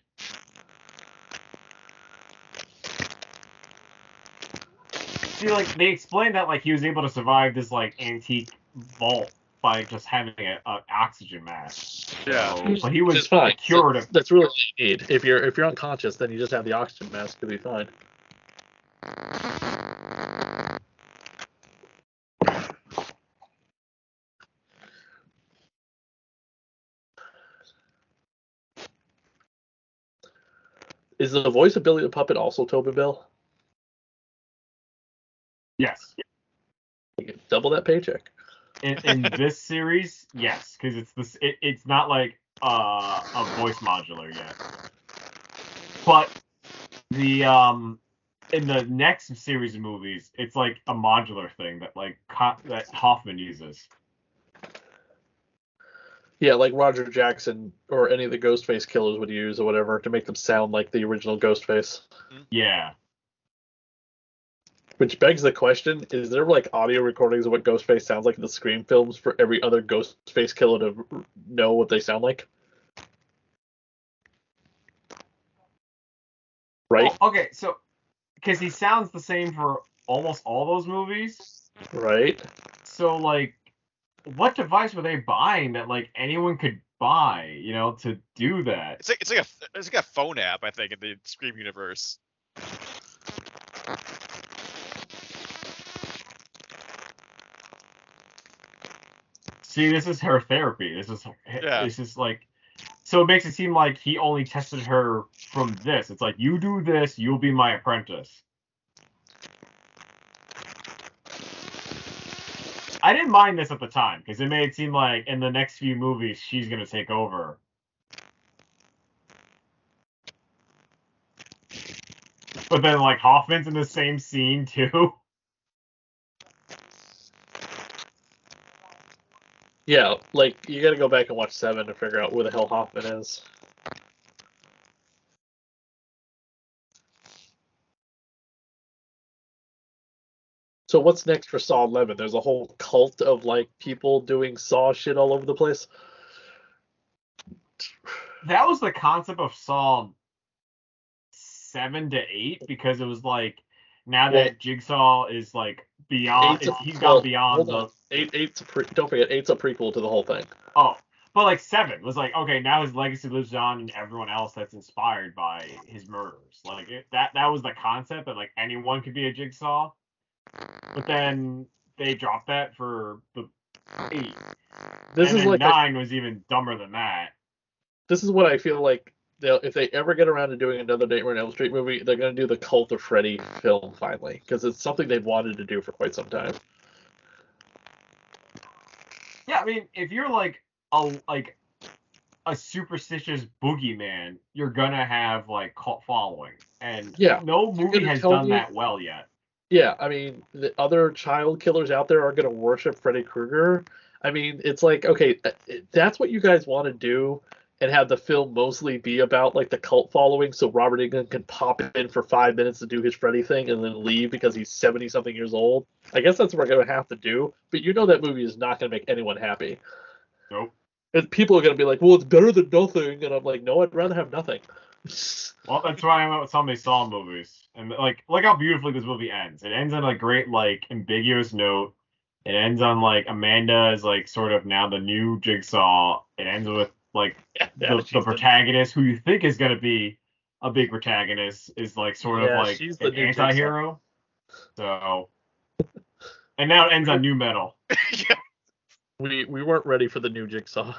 See, like they explained that like he was able to survive this like antique vault by just having a, a oxygen mask. Yeah. So, but he was Which is fine. cured That's, that's really all you need. If you're if you're unconscious, then you just have the oxygen mask to be fine. Is the voice of Billy the Puppet also Tobin Bell? Yes. You can double that paycheck. in, in this series, yes, because it's this. It, it's not like uh, a voice modular yet. But the um in the next series of movies, it's like a modular thing that like Co- that Hoffman uses. Yeah, like Roger Jackson or any of the Ghostface killers would use or whatever to make them sound like the original Ghostface. Yeah. Which begs the question: Is there like audio recordings of what Ghostface sounds like in the Scream films for every other Ghostface killer to know what they sound like? Right, Oh, okay, so because he sounds the same for almost all those movies. right. So like, what device were they buying that like anyone could buy? You know, to do that. It's like it's like a it's like a phone app, I think, in the Scream universe. See, this is her therapy. This is Yeah. this is like so it makes it seem like he only tested her from this. It's like you do this, you'll be my apprentice. I didn't mind this at the time because it made it seem like in the next few movies she's gonna take over. But then like Hoffman's in the same scene too. Yeah, like you got to go back and watch Seven to figure out where the hell Hoffman is. So what's next for Saw 11? There's a whole cult of like people doing Saw shit all over the place. that was the concept of Saw seven to eight because it was like now Well- that Jigsaw is like beyond, a- he's well, gone beyond the. Eight, eight's a pre- don't forget, eight's a prequel to the whole thing. oh, but like seven was like okay now his legacy lives on and everyone else that's inspired by his murders. Like it, that that was the concept that like anyone could be a Jigsaw, but then they dropped that for the eight. This and is like a- nine was even dumber than that. this is what I feel like they'll if they ever get around to doing another Nightmare on Elm Street movie, they're gonna do the Cult of Freddy film finally because it's something they've wanted to do for quite some time. Yeah, I mean, if you're like a like a superstitious boogeyman, you're gonna have like cult following, and Yeah, no movie has done me- that well yet. Yeah, I mean, the other child killers out there are going to worship Freddy Krueger. I mean, it's like, okay, uh, that's what you guys want to do and have the film mostly be about like the cult following so Robert Englund can pop in for five minutes to do his Freddy thing and then leave because he's 70 something years old. I guess that's what we're going to have to do. But you know that movie is not going to make anyone happy. Nope. And people are going to be like, well, it's better than nothing. And I'm like, no, I'd rather have nothing. Well, that's why I'm with some of these Saw movies, and like look how beautifully this movie ends. It ends on a great like ambiguous note. It ends on like Amanda is like sort of now the new Jigsaw. It ends with like yeah, the, the protagonist who you think is gonna be a big protagonist is like sort Yeah, of like she's the an new anti-hero. So, and now it ends on new metal. yeah. we, we weren't ready for the new Jigsaw.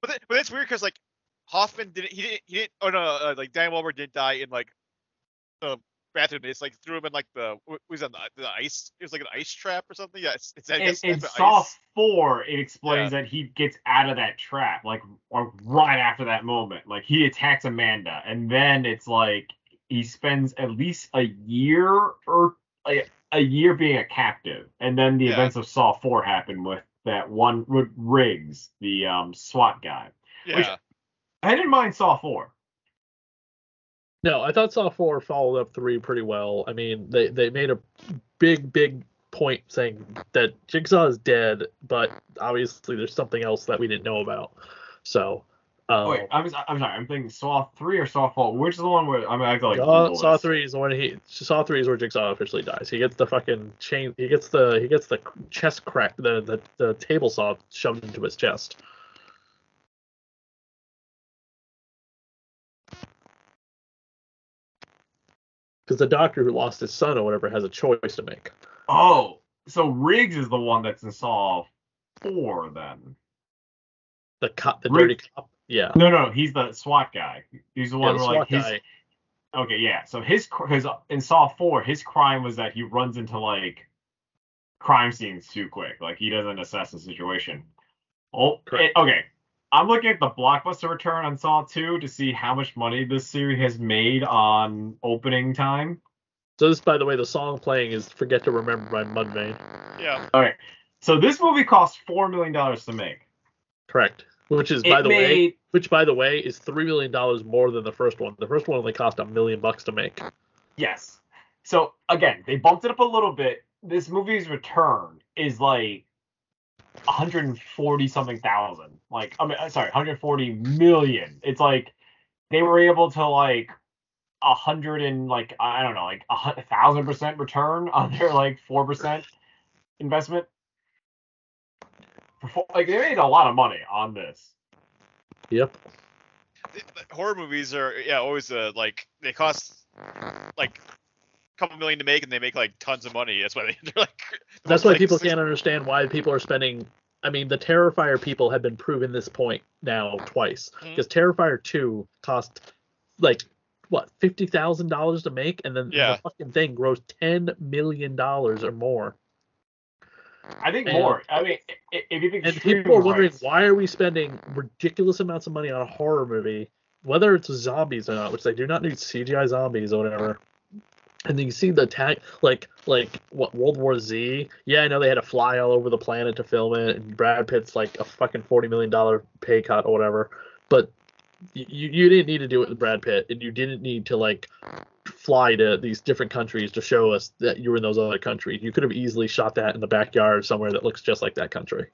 But then, but that's weird because like Hoffman didn't he didn't he didn't oh no uh, like Dan Wahlberg didn't die in like the bathroom. It's like threw him in like the was that the, the ice? It was like an ice trap or something. Yeah, it's, In, Saw ice. Four, it explains that he gets out of that trap like right after that moment. Like he attacks Amanda, and then it's like he spends at least a year or a, a year being a captive, and then the Yeah. events of Saw Four happen with that one with Riggs, the um, SWAT guy. Yeah, I didn't mind Saw Four. No, I thought Saw 4 followed up 3 pretty well. I mean, they, they made a big, big point saying that Jigsaw is dead, but obviously there's something else that we didn't know about. So, um, Wait, I'm, I'm sorry. I'm thinking Saw Three or Saw Four. Which is the one where I'm actually like Saw, Saw. 3 is when he Saw 3 is where Jigsaw officially dies. He gets the fucking chain. He gets the he gets the chest crack the the, the table saw shoved into his chest. Because the doctor who lost his son or whatever has a choice to make. Oh, so Riggs is the one that's in Saw Four then. The cop, the Rick- dirty cop. Yeah. No, no, he's the SWAT guy. He's the Yeah, one the where like his. guy. Okay, yeah. So his because in Saw Four, his crime was that he runs into like crime scenes too quick. Like he doesn't assess the situation. Oh, Correct. eh, okay. I'm looking at the blockbuster return on Saw Two to see how much money this series has made on opening time. So this, by the way, the song playing is "Forget to Remember" by Mudvayne. yeah. All right. So this movie cost four million dollars to make. Correct. Which is, It by the way, which by the way is three million dollars more than the first one. The first one only cost a million bucks to make. yes. So again, they bumped it up a little bit. This movie's return is like 140 something thousand. Like I mean, uh, sorry, 140 million. It's like they were able to like a hundred and like I don't know, like a thousand percent return on their like four percent investment. For four- Like they made a lot of money on this. Yep. th- th- horror movies are yeah always uh, like they cost like a couple million to make and they make like tons of money. That's why they, they're like. the That's why like, people six- can't understand why people are spending. I mean, the Terrifier people have been proven this point now twice mm-hmm. because Terrifier two cost like what fifty thousand dollars to make, and then Yeah. the fucking thing grows ten million dollars or more. I think And- more. I mean, if you think And people are wondering rights- why are we spending ridiculous amounts of money on a horror movie, whether it's zombies or not, which they do not need CGI zombies or whatever. And then you see the tag, like like what World War Z. Yeah, I know they had to fly all over the planet to film it, and Brad Pitt's like a fucking forty million dollar pay cut or whatever. But you you didn't need to do it with Brad Pitt, and you didn't need to like fly to these different countries to show us that you were in those other countries. You could have easily shot that in the backyard somewhere that looks just like that country.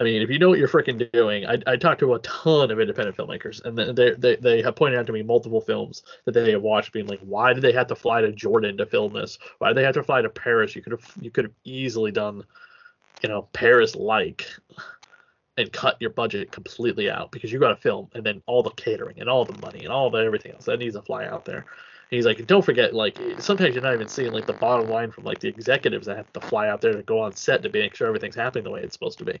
I mean, if you know what you're freaking doing, I, I talked to a ton of independent filmmakers, and they, they they have pointed out to me multiple films that they have watched, being like, why did they have to fly to Jordan to film this? Why did they have to fly to Paris? You could have you could have easily done, you know, Paris like, and cut your budget completely out because you got to film, and then all the catering and all the money and all the everything else that needs to fly out there. And he's like, don't forget, like sometimes you're not even seeing like the bottom line from like the executives that have to fly out there to go on set to make sure everything's happening the way it's supposed to be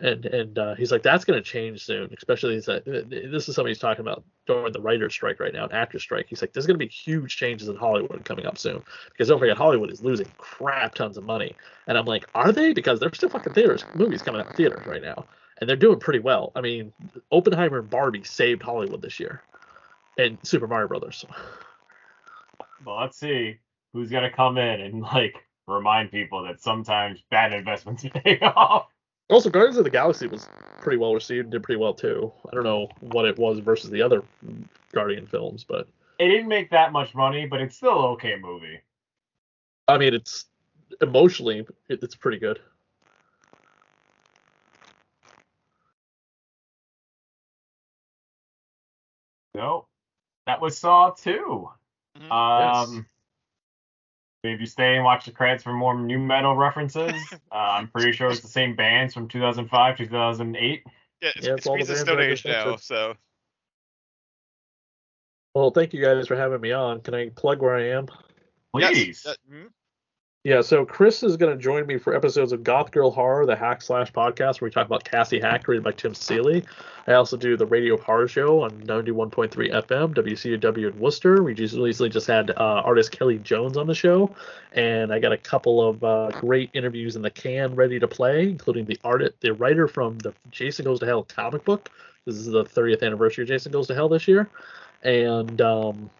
and and uh, he's like that's going to change soon especially as that this is something he's talking about during the writer's strike right now actor strike. He's like there's going to be huge changes in hollywood coming up soon because don't forget hollywood is losing crap tons of money. And i'm like are they? Because there's still fucking theaters movies coming out theaters right now and they're doing pretty well. I mean oppenheimer and barbie saved hollywood this year and super mario brothers. Well, let's see who's gonna come in and like remind people that sometimes bad investments pay off. Also guardians of the galaxy was pretty well received did pretty well too i don't know what it was versus the other guardian films but It didn't make that much money, but it's still an okay movie. I mean, it's emotionally, it, it's pretty good. No, that was Saw 2. Mhm. Um, if you stay and watch the credits for more new metal references, uh, I'm pretty sure it's the same bands from 2005, 2008. yeah, it's, Yeah, it's it's all the Queens bands Stone I Age now, so Well, thank you guys for having me on. Can I plug where I am? Please. Yes, uh, mhm. Yeah, so Chris is going to join me for episodes of Goth Girl Horror, the Hack Slash podcast, where we talk about Cassie Hack, created by Tim Seeley. I also do the Radio Horror Show on 91.3 FM, WCW in Worcester. We just recently just had uh, artist Kelley Jones on the show, and I got a couple of uh, great interviews in the can ready to play, including the art, the writer from the Jason Goes to Hell comic book. This is the 30th anniversary of Jason Goes to Hell this year, and um,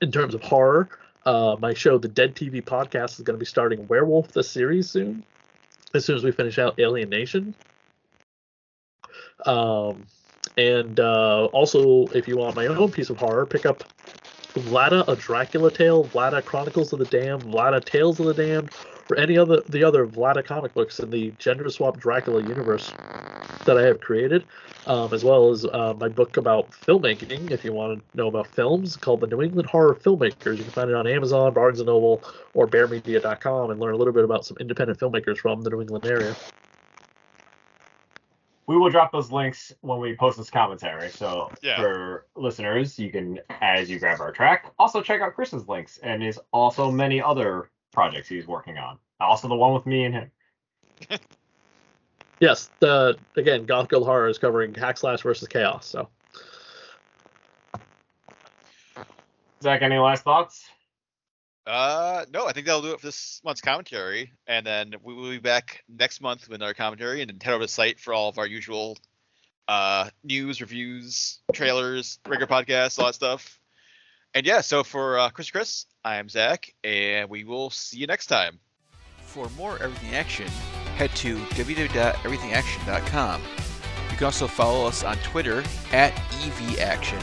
in terms of horror. Uh, my show, the Dead TV podcast, is going to be starting Werewolf the series soon. As soon as we finish out Alien Nation. Um, and uh, also, if you want my own piece of horror, pick up Vlada, a Dracula tale, Vlada Chronicles of the Damned, Vlada Tales of the Damned, or any other the other Vlada comic books in the gender swap Dracula universe that I have created, um, as well as uh, my book about filmmaking. If you want to know about films, called The New England Horror Filmmakers. You can find it on Amazon, Barnes and Noble, or BearMedia.com, and learn a little bit about some independent filmmakers from the New England area. We will drop those links when we post this commentary. So Yeah. for listeners, you can, as you grab our track, also check out Chris's links and his also many other projects he's working on. Also the one with me and him. Yes, the again, Goth Girl Horror is covering Hack Slash versus Chaos. So Zach, any last thoughts? Uh, no, I think that'll do it for this month's commentary, and then we will be back next month with our commentary, and then head over to the site for all of our usual uh news, reviews, trailers, regular podcasts, all that stuff. And yeah, so for uh, Chris, Chris, I am Zach, and we will see you next time. For more Everything Action, head to www.everythingaction.com. You can also follow us on Twitter at EVAction,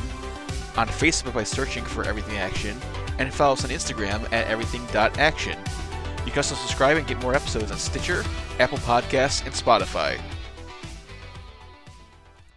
on Facebook by searching for Everything Action, and follow us on Instagram at everything.action. You can also subscribe and get more episodes on Stitcher, Apple Podcasts, and Spotify.